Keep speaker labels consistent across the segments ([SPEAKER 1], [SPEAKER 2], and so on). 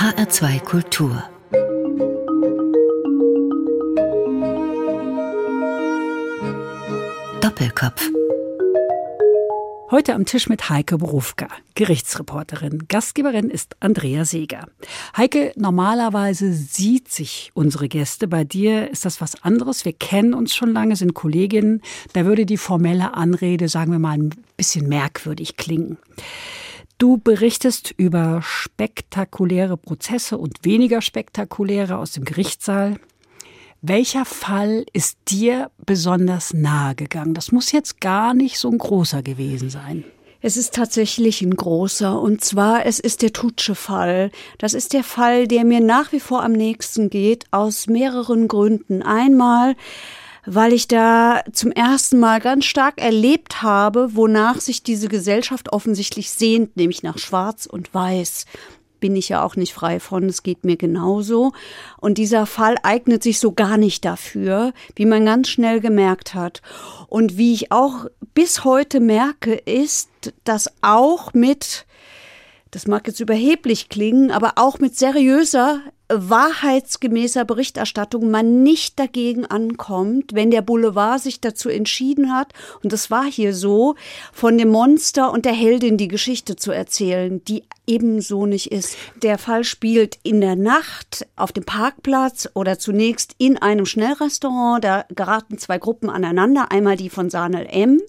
[SPEAKER 1] HR2 Kultur Doppelkopf
[SPEAKER 2] Heute am Tisch mit Heike Berufka, Gerichtsreporterin. Gastgeberin ist Andrea Seeger. Heike, normalerweise sieht sich unsere Gäste. Bei dir ist das was anderes. Wir kennen uns schon lange, sind Kolleginnen. Da würde die formelle Anrede, sagen wir mal, ein bisschen merkwürdig klingen. Du berichtest über spektakuläre Prozesse und weniger spektakuläre aus dem Gerichtssaal. Welcher Fall ist dir besonders nahe gegangen? Das muss jetzt gar nicht so ein großer gewesen sein.
[SPEAKER 3] Es ist tatsächlich ein großer, und zwar es ist der Tutsche-Fall. Das ist der Fall, der mir nach wie vor am nächsten geht, aus mehreren Gründen. Einmal, weil ich da zum ersten Mal ganz stark erlebt habe, wonach sich diese Gesellschaft offensichtlich sehnt, nämlich nach Schwarz und Weiß bin ich ja auch nicht frei von, es geht mir genauso. Und dieser Fall eignet sich so gar nicht dafür, wie man ganz schnell gemerkt hat. Und wie ich auch bis heute merke, ist, dass auch mit das mag jetzt überheblich klingen, aber auch mit seriöser wahrheitsgemäßer Berichterstattung man nicht dagegen ankommt, wenn der Boulevard sich dazu entschieden hat, und das war hier so, von dem Monster und der Heldin die Geschichte zu erzählen, die ebenso nicht ist. Der Fall spielt in der Nacht auf dem Parkplatz oder zunächst in einem Schnellrestaurant. Da geraten zwei Gruppen aneinander, einmal die von Sanel M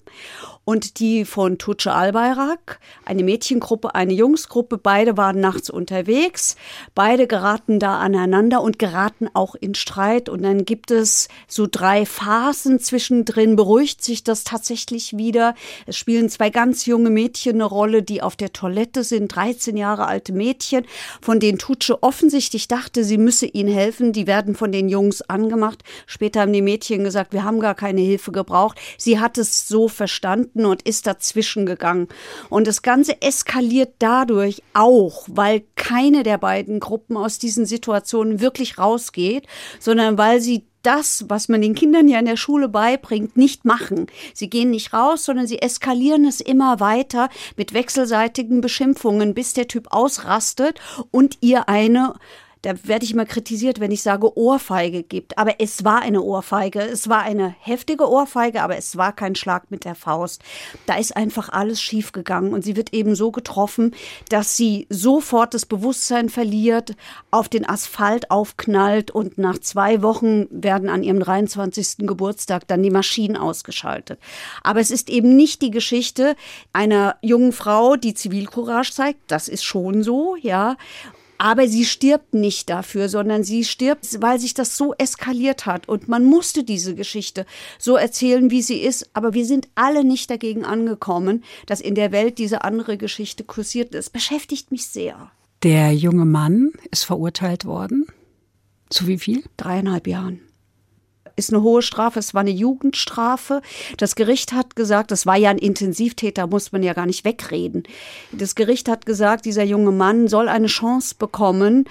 [SPEAKER 3] und die von Tutsche Albayrak, eine Mädchengruppe, eine Jungsgruppe. Beide waren nachts unterwegs. Beide geraten da aneinander und geraten auch in Streit. Und dann gibt es so drei Phasen zwischendrin. Beruhigt sich das tatsächlich wieder. Es spielen zwei ganz junge Mädchen eine Rolle, die auf der Toilette sind. 13 Jahre alte Mädchen, von denen Tutsche offensichtlich dachte, sie müsse ihnen helfen. Die werden von den Jungs angemacht. Später haben die Mädchen gesagt, wir haben gar keine Hilfe gebraucht. Sie hat es so verstanden und ist dazwischen gegangen. Und das Ganze eskaliert dadurch auch, weil keine der beiden Gruppen aus diesen Situationen wirklich rausgeht, sondern weil sie das, was man den Kindern ja in der Schule beibringt, nicht machen. Sie gehen nicht raus, sondern sie eskalieren es immer weiter mit wechselseitigen Beschimpfungen, bis der Typ ausrastet und ihr eine da werde ich immer kritisiert, wenn ich sage Ohrfeige gibt. Aber es war eine Ohrfeige. Es war eine heftige Ohrfeige, aber es war kein Schlag mit der Faust. Da ist einfach alles schiefgegangen und sie wird eben so getroffen, dass sie sofort das Bewusstsein verliert, auf den Asphalt aufknallt und nach zwei Wochen werden an ihrem 23. Geburtstag dann die Maschinen ausgeschaltet. Aber es ist eben nicht die Geschichte einer jungen Frau, die Zivilcourage zeigt. Das ist schon so, ja. Aber sie stirbt nicht dafür, sondern sie stirbt, weil sich das so eskaliert hat. Und man musste diese Geschichte so erzählen, wie sie ist. Aber wir sind alle nicht dagegen angekommen, dass in der Welt diese andere Geschichte kursiert. Das beschäftigt mich sehr.
[SPEAKER 2] Der junge Mann ist verurteilt worden. Zu wie viel?
[SPEAKER 3] Dreieinhalb Jahren ist eine hohe Strafe, es war eine Jugendstrafe. Das Gericht hat gesagt, das war ja ein Intensivtäter, muss man ja gar nicht wegreden. Das Gericht hat gesagt, dieser junge Mann soll eine Chance bekommen,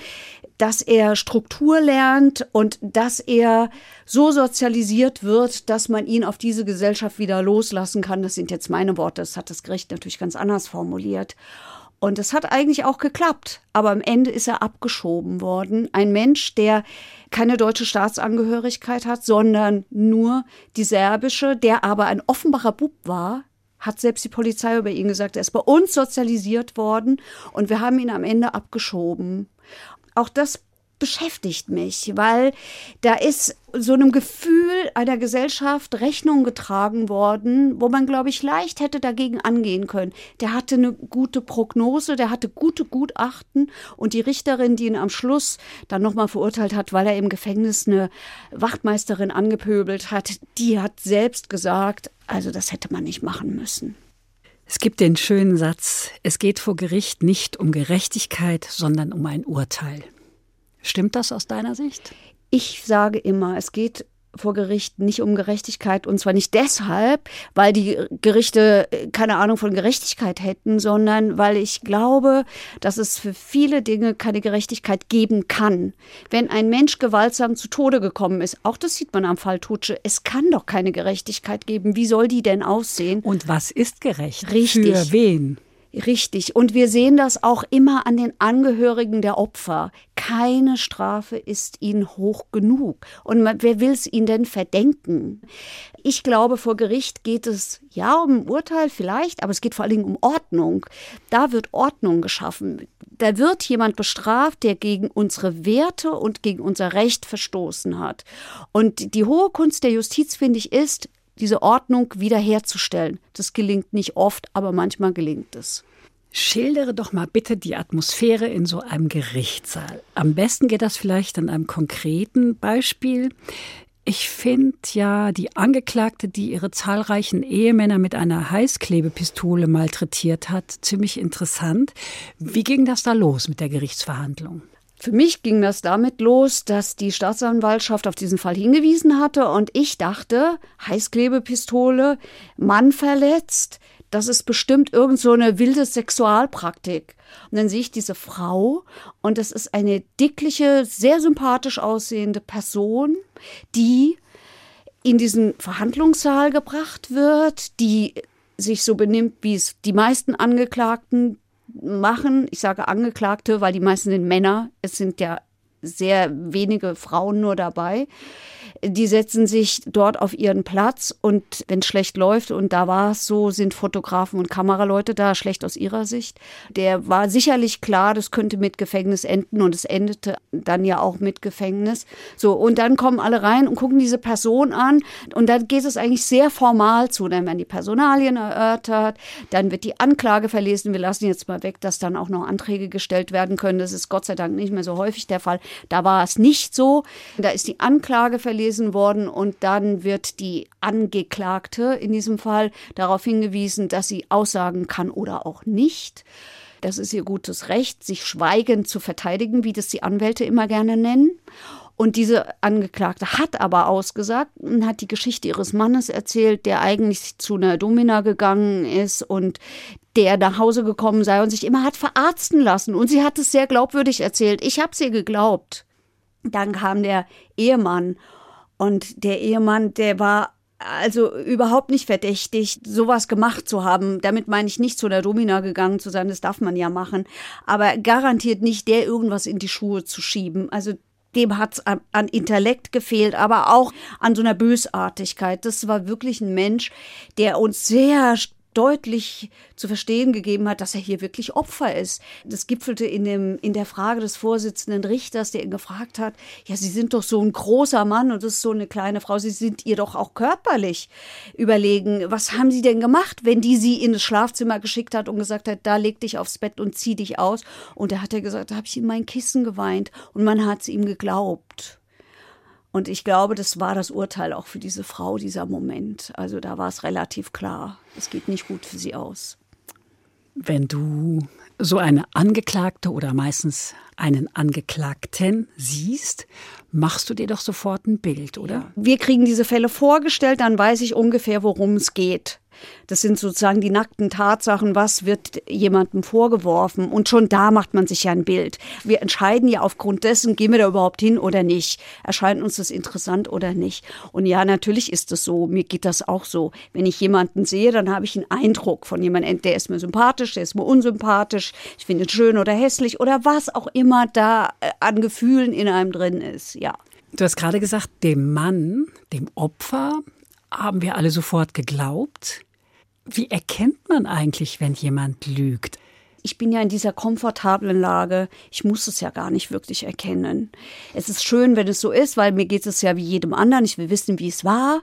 [SPEAKER 3] dass er Struktur lernt und dass er so sozialisiert wird, dass man ihn auf diese Gesellschaft wieder loslassen kann. Das sind jetzt meine Worte, das hat das Gericht natürlich ganz anders formuliert. Und es hat eigentlich auch geklappt. Aber am Ende ist er abgeschoben worden. Ein Mensch, der keine deutsche Staatsangehörigkeit hat, sondern nur die serbische, der aber ein offenbarer Bub war, hat selbst die Polizei über ihn gesagt, er ist bei uns sozialisiert worden und wir haben ihn am Ende abgeschoben. Auch das beschäftigt mich, weil da ist so einem Gefühl einer Gesellschaft Rechnung getragen worden, wo man, glaube ich, leicht hätte dagegen angehen können. Der hatte eine gute Prognose, der hatte gute Gutachten und die Richterin, die ihn am Schluss dann nochmal verurteilt hat, weil er im Gefängnis eine Wachtmeisterin angepöbelt hat, die hat selbst gesagt, also das hätte man nicht machen müssen.
[SPEAKER 2] Es gibt den schönen Satz, es geht vor Gericht nicht um Gerechtigkeit, sondern um ein Urteil. Stimmt das aus deiner Sicht?
[SPEAKER 3] Ich sage immer, es geht vor Gericht nicht um Gerechtigkeit und zwar nicht deshalb, weil die Gerichte äh, keine Ahnung von Gerechtigkeit hätten, sondern weil ich glaube, dass es für viele Dinge keine Gerechtigkeit geben kann. Wenn ein Mensch gewaltsam zu Tode gekommen ist, auch das sieht man am Fall Tutsche, es kann doch keine Gerechtigkeit geben. Wie soll die denn aussehen?
[SPEAKER 2] Und was ist gerecht?
[SPEAKER 3] Richtig.
[SPEAKER 2] Für wen?
[SPEAKER 3] Richtig. Und wir sehen das auch immer an den Angehörigen der Opfer. Keine Strafe ist ihnen hoch genug. Und wer will es ihnen denn verdenken? Ich glaube, vor Gericht geht es ja um ein Urteil vielleicht, aber es geht vor allen Dingen um Ordnung. Da wird Ordnung geschaffen. Da wird jemand bestraft, der gegen unsere Werte und gegen unser Recht verstoßen hat. Und die hohe Kunst der Justiz, finde ich, ist, diese Ordnung wiederherzustellen. Das gelingt nicht oft, aber manchmal gelingt es.
[SPEAKER 2] Schildere doch mal bitte die Atmosphäre in so einem Gerichtssaal. Am besten geht das vielleicht an einem konkreten Beispiel. Ich finde ja die Angeklagte, die ihre zahlreichen Ehemänner mit einer Heißklebepistole malträtiert hat, ziemlich interessant. Wie ging das da los mit der Gerichtsverhandlung?
[SPEAKER 3] Für mich ging das damit los, dass die Staatsanwaltschaft auf diesen Fall hingewiesen hatte und ich dachte, Heißklebepistole, Mann verletzt, das ist bestimmt irgend so eine wilde Sexualpraktik. Und dann sehe ich diese Frau und das ist eine dickliche, sehr sympathisch aussehende Person, die in diesen Verhandlungssaal gebracht wird, die sich so benimmt, wie es die meisten Angeklagten machen. Ich sage Angeklagte, weil die meisten sind Männer. Es sind ja sehr wenige Frauen nur dabei. Die setzen sich dort auf ihren Platz und wenn es schlecht läuft, und da war es so, sind Fotografen und Kameraleute da, schlecht aus ihrer Sicht. Der war sicherlich klar, das könnte mit Gefängnis enden und es endete dann ja auch mit Gefängnis. So, und dann kommen alle rein und gucken diese Person an und dann geht es eigentlich sehr formal zu. Dann werden die Personalien erörtert, dann wird die Anklage verlesen. Wir lassen jetzt mal weg, dass dann auch noch Anträge gestellt werden können. Das ist Gott sei Dank nicht mehr so häufig der Fall. Da war es nicht so. Da ist die Anklage verlesen worden und dann wird die Angeklagte in diesem Fall darauf hingewiesen, dass sie aussagen kann oder auch nicht. Das ist ihr gutes Recht, sich schweigend zu verteidigen, wie das die Anwälte immer gerne nennen. Und diese Angeklagte hat aber ausgesagt und hat die Geschichte ihres Mannes erzählt, der eigentlich zu einer Domina gegangen ist und der nach Hause gekommen sei und sich immer hat verarzten lassen. Und sie hat es sehr glaubwürdig erzählt. Ich habe sie geglaubt. Dann kam der Ehemann und der Ehemann, der war also überhaupt nicht verdächtig, sowas gemacht zu haben. Damit meine ich nicht zu der Domina gegangen zu sein, das darf man ja machen, aber garantiert nicht der irgendwas in die Schuhe zu schieben. Also dem hat es an, an, Intellekt gefehlt, aber auch an so einer Bösartigkeit. Das war wirklich ein Mensch, der uns sehr deutlich zu verstehen gegeben hat, dass er hier wirklich Opfer ist. Das gipfelte in, dem, in der Frage des Vorsitzenden Richters, der ihn gefragt hat, ja, Sie sind doch so ein großer Mann und das ist so eine kleine Frau, Sie sind ihr doch auch körperlich überlegen. Was haben Sie denn gemacht, wenn die Sie in das Schlafzimmer geschickt hat und gesagt hat, da leg dich aufs Bett und zieh dich aus? Und da hat er gesagt, da habe ich in mein Kissen geweint und man hat es ihm geglaubt. Und ich glaube, das war das Urteil auch für diese Frau, dieser Moment. Also da war es relativ klar, es geht nicht gut für sie aus.
[SPEAKER 2] Wenn du so eine Angeklagte oder meistens einen Angeklagten siehst, machst du dir doch sofort ein Bild, oder? Ja.
[SPEAKER 3] Wir kriegen diese Fälle vorgestellt, dann weiß ich ungefähr, worum es geht. Das sind sozusagen die nackten Tatsachen, was wird jemandem vorgeworfen. Und schon da macht man sich ja ein Bild. Wir entscheiden ja aufgrund dessen, gehen wir da überhaupt hin oder nicht. Erscheint uns das interessant oder nicht. Und ja, natürlich ist es so. Mir geht das auch so. Wenn ich jemanden sehe, dann habe ich einen Eindruck von jemandem, der ist mir sympathisch, der ist mir unsympathisch, ich finde ihn schön oder hässlich oder was auch immer da äh, an Gefühlen in einem drin ist. Ja.
[SPEAKER 2] Du hast gerade gesagt, dem Mann, dem Opfer, haben wir alle sofort geglaubt. Wie erkennt man eigentlich, wenn jemand lügt?
[SPEAKER 3] Ich bin ja in dieser komfortablen Lage. Ich muss es ja gar nicht wirklich erkennen. Es ist schön, wenn es so ist, weil mir geht es ja wie jedem anderen. Ich will wissen, wie es war.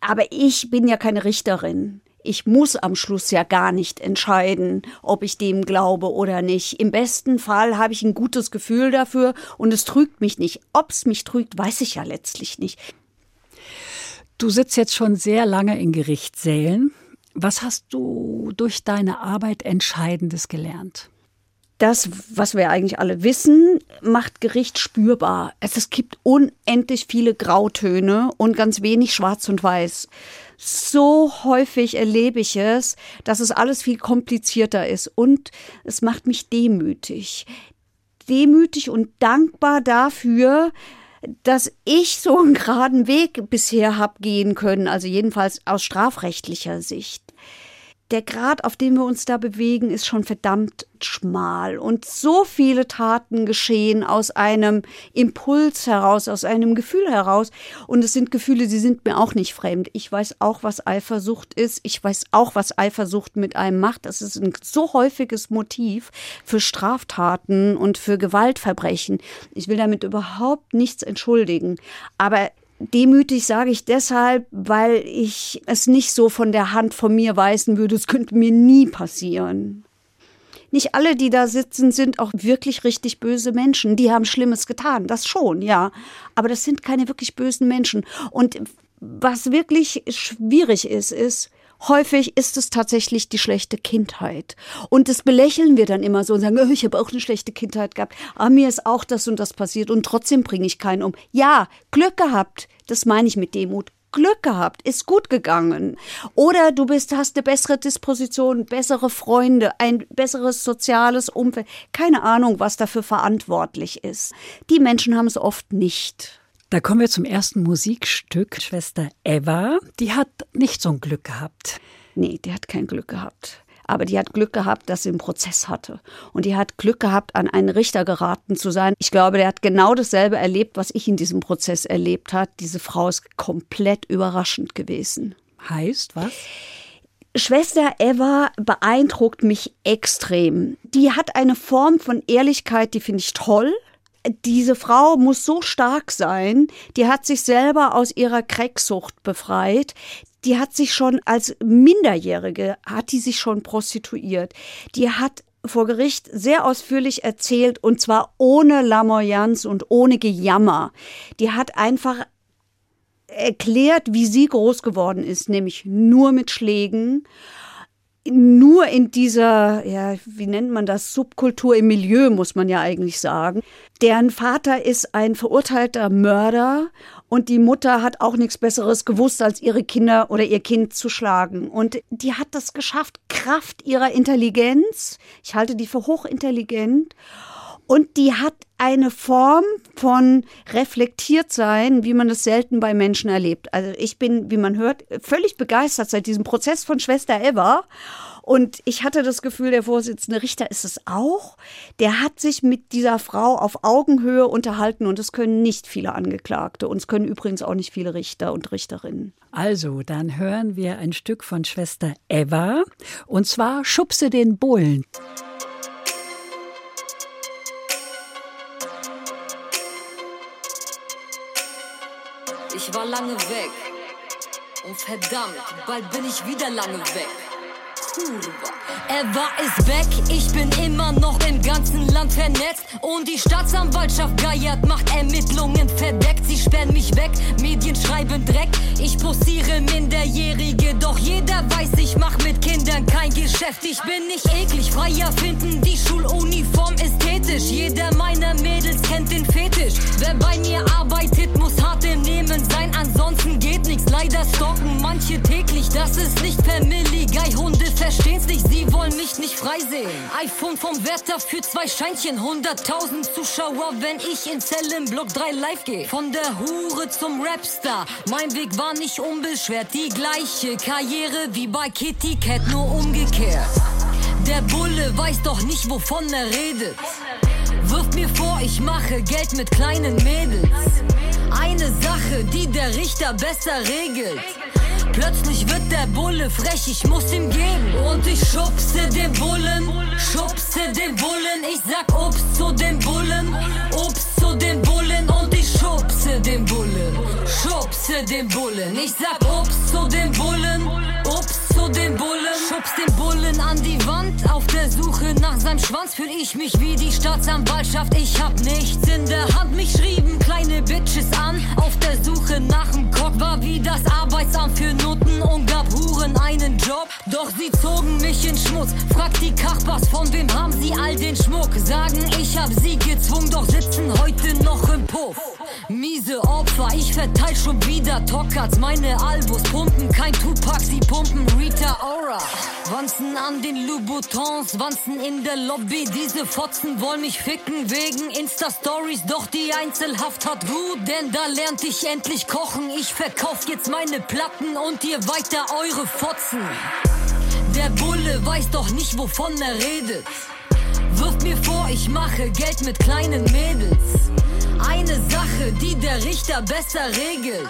[SPEAKER 3] Aber ich bin ja keine Richterin. Ich muss am Schluss ja gar nicht entscheiden, ob ich dem glaube oder nicht. Im besten Fall habe ich ein gutes Gefühl dafür und es trügt mich nicht. Ob es mich trügt, weiß ich ja letztlich nicht.
[SPEAKER 2] Du sitzt jetzt schon sehr lange in Gerichtssälen. Was hast du durch deine Arbeit Entscheidendes gelernt?
[SPEAKER 3] Das, was wir eigentlich alle wissen, macht Gericht spürbar. Es, es gibt unendlich viele Grautöne und ganz wenig Schwarz und Weiß. So häufig erlebe ich es, dass es alles viel komplizierter ist und es macht mich demütig. Demütig und dankbar dafür, dass ich so einen geraden Weg bisher habe gehen können, also jedenfalls aus strafrechtlicher Sicht. Der Grad, auf dem wir uns da bewegen, ist schon verdammt schmal. Und so viele Taten geschehen aus einem Impuls heraus, aus einem Gefühl heraus. Und es sind Gefühle, die sind mir auch nicht fremd. Ich weiß auch, was Eifersucht ist. Ich weiß auch, was Eifersucht mit einem macht. Das ist ein so häufiges Motiv für Straftaten und für Gewaltverbrechen. Ich will damit überhaupt nichts entschuldigen. Aber Demütig sage ich deshalb, weil ich es nicht so von der Hand von mir weisen würde, es könnte mir nie passieren. Nicht alle, die da sitzen, sind auch wirklich richtig böse Menschen. Die haben Schlimmes getan, das schon, ja. Aber das sind keine wirklich bösen Menschen. Und was wirklich schwierig ist, ist, häufig ist es tatsächlich die schlechte Kindheit. Und das belächeln wir dann immer so und sagen, oh, ich habe auch eine schlechte Kindheit gehabt. Aber ah, mir ist auch das und das passiert und trotzdem bringe ich keinen um. Ja, Glück gehabt. Das meine ich mit Demut. Glück gehabt, ist gut gegangen. Oder du bist, hast eine bessere Disposition, bessere Freunde, ein besseres soziales Umfeld. Keine Ahnung, was dafür verantwortlich ist. Die Menschen haben es oft nicht.
[SPEAKER 2] Da kommen wir zum ersten Musikstück. Schwester Eva, die hat nicht so ein Glück gehabt.
[SPEAKER 3] Nee, die hat kein Glück gehabt. Aber die hat Glück gehabt, dass sie einen Prozess hatte. Und die hat Glück gehabt, an einen Richter geraten zu sein. Ich glaube, der hat genau dasselbe erlebt, was ich in diesem Prozess erlebt habe. Diese Frau ist komplett überraschend gewesen.
[SPEAKER 2] Heißt was?
[SPEAKER 3] Schwester Eva beeindruckt mich extrem. Die hat eine Form von Ehrlichkeit, die finde ich toll diese Frau muss so stark sein, die hat sich selber aus ihrer Cracksucht befreit. Die hat sich schon als Minderjährige, hat die sich schon prostituiert. Die hat vor Gericht sehr ausführlich erzählt und zwar ohne Lamoyanz und ohne Gejammer. Die hat einfach erklärt, wie sie groß geworden ist, nämlich nur mit Schlägen nur in dieser, ja, wie nennt man das, Subkultur im Milieu, muss man ja eigentlich sagen. Deren Vater ist ein verurteilter Mörder und die Mutter hat auch nichts Besseres gewusst, als ihre Kinder oder ihr Kind zu schlagen. Und die hat das geschafft, Kraft ihrer Intelligenz. Ich halte die für hochintelligent. Und die hat eine Form von reflektiert sein, wie man es selten bei Menschen erlebt. Also ich bin, wie man hört, völlig begeistert seit diesem Prozess von Schwester Eva. Und ich hatte das Gefühl, der Vorsitzende Richter ist es auch. Der hat sich mit dieser Frau auf Augenhöhe unterhalten und es können nicht viele Angeklagte und es können übrigens auch nicht viele Richter und Richterinnen.
[SPEAKER 2] Also, dann hören wir ein Stück von Schwester Eva und zwar Schubse den Bullen.
[SPEAKER 4] Ich war lange weg. Und verdammt, bald bin ich wieder lange weg. Er war es weg, ich bin immer noch im ganzen Land vernetzt. Und die Staatsanwaltschaft geiert, macht Ermittlungen verdeckt. Sie sperren mich weg, Medien schreiben Dreck. Ich posiere Minderjährige, doch jeder weiß, ich mach mit Kindern kein Geschäft. Ich bin nicht eklig, freier finden, die Schuluniform ästhetisch. Jeder meiner Mädels kennt den Fetisch. Wer bei mir arbeitet, muss hart im Nehmen sein, ansonsten geht nichts. Leider stalken manche täglich, das ist nicht Family Guy, Hunde verstehen's nicht, sie wollen mich nicht freisehen. iPhone vom Wärter für zwei Scheinchen, 100.000 Zuschauer, wenn ich in Zellenblock 3 live gehe. Von der Hure zum Rapstar, mein Weg war nicht unbeschwert, die gleiche Karriere wie bei Kitty Cat, nur umgekehrt. Der Bulle weiß doch nicht, wovon er redet. Wirft mir vor, ich mache Geld mit kleinen Mädels. Eine Sache, die der Richter besser regelt. Plötzlich wird der Bulle frech, ich muss ihm geben. Und ich schubse den Bullen, schubse den Bullen. Ich sag Ups zu den Bullen, Ups zu den Bullen. Und ich schubse den Bullen, schubse den Bullen. Ich sag Ups zu den Bullen, Ups zu den Bullen. Schubst den Bullen an die Wand. Auf der Suche nach seinem Schwanz fühl ich mich wie die Staatsanwaltschaft. Ich hab nichts in der Hand. Mich schrieben kleine Bitches an. Auf der Suche nach dem Cock war wie das Arbeitsamt für Noten und gab Huren einen Job. Doch sie zogen mich in Schmutz. Frag die Kachbars, von wem haben sie all den Schmuck? Sagen, ich hab sie gezwungen, doch sitzen heute noch im Puff. Miese Opfer, ich verteil schon wieder Tockards. Meine Albus pumpen kein Tupac, sie pumpen Rita Ora. Wanzen an den Louboutins, Wanzen in der Lobby. Diese Fotzen wollen mich ficken wegen Insta-Stories. Doch die Einzelhaft hat gut, denn da lernt ich endlich kochen. Ich verkauf jetzt meine Platten und ihr weiter eure Fotzen. Der Bulle weiß doch nicht, wovon er redet. Wirft mir vor, ich mache Geld mit kleinen Mädels. Eine Sache, die der Richter besser regelt.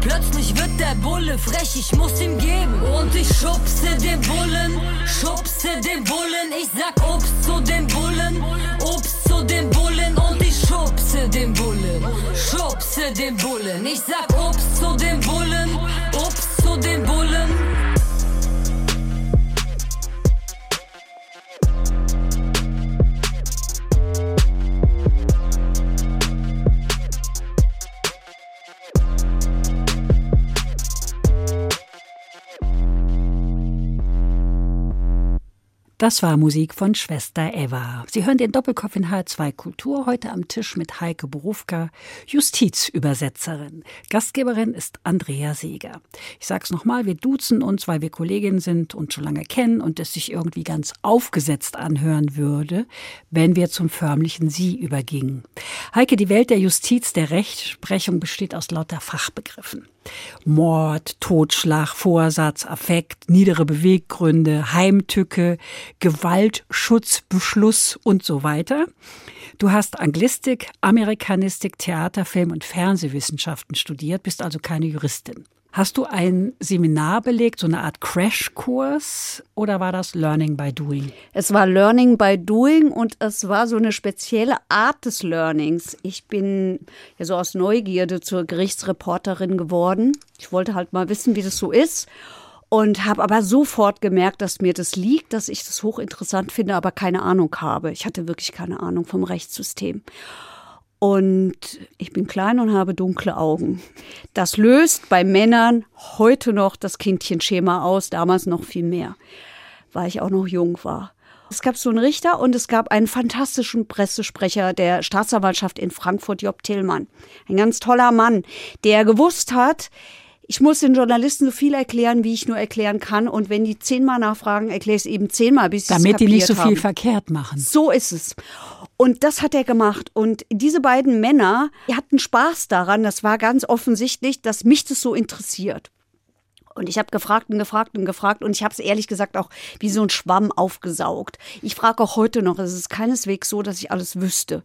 [SPEAKER 4] Plötzlich wird der Bulle frech, ich muss ihm geben. Und ich schubse den Bullen, schubse den Bullen. Ich sag Obst zu den Bullen, Obst zu den Bullen. Und ich schubse den Bullen, schubse den Bullen. Ich sag Obst zu den Bullen, Obst zu den Bullen.
[SPEAKER 2] Das war Musik von Schwester Eva. Sie hören den Doppelkopf in H2 Kultur heute am Tisch mit Heike Berufka, Justizübersetzerin. Gastgeberin ist Andrea Seeger. Ich sag's nochmal, wir duzen uns, weil wir Kolleginnen sind und schon lange kennen und es sich irgendwie ganz aufgesetzt anhören würde, wenn wir zum förmlichen Sie übergingen. Heike, die Welt der Justiz, der Rechtsprechung besteht aus lauter Fachbegriffen. Mord, Totschlag, Vorsatz, Affekt, niedere Beweggründe, Heimtücke, Gewaltschutzbeschluss und so weiter. Du hast Anglistik, Amerikanistik, Theater, Film und Fernsehwissenschaften studiert, bist also keine Juristin. Hast du ein Seminar belegt, so eine Art Crashkurs oder war das Learning by Doing?
[SPEAKER 3] Es war Learning by Doing und es war so eine spezielle Art des Learnings. Ich bin ja so aus Neugierde zur Gerichtsreporterin geworden. Ich wollte halt mal wissen, wie das so ist und habe aber sofort gemerkt, dass mir das liegt, dass ich das hochinteressant finde, aber keine Ahnung habe. Ich hatte wirklich keine Ahnung vom Rechtssystem. Und ich bin klein und habe dunkle Augen. Das löst bei Männern heute noch das Kindchenschema aus, damals noch viel mehr, weil ich auch noch jung war. Es gab so einen Richter und es gab einen fantastischen Pressesprecher der Staatsanwaltschaft in Frankfurt, Job Tillmann. Ein ganz toller Mann, der gewusst hat, ich muss den Journalisten so viel erklären, wie ich nur erklären kann. Und wenn die zehnmal nachfragen, erkläre ich es eben zehnmal, bis sie
[SPEAKER 2] Damit die nicht so viel
[SPEAKER 3] haben.
[SPEAKER 2] verkehrt machen.
[SPEAKER 3] So ist es. Und das hat er gemacht. Und diese beiden Männer die hatten Spaß daran. Das war ganz offensichtlich, dass mich das so interessiert. Und ich habe gefragt und gefragt und gefragt und ich habe es ehrlich gesagt auch wie so ein Schwamm aufgesaugt. Ich frage auch heute noch, es ist keineswegs so, dass ich alles wüsste.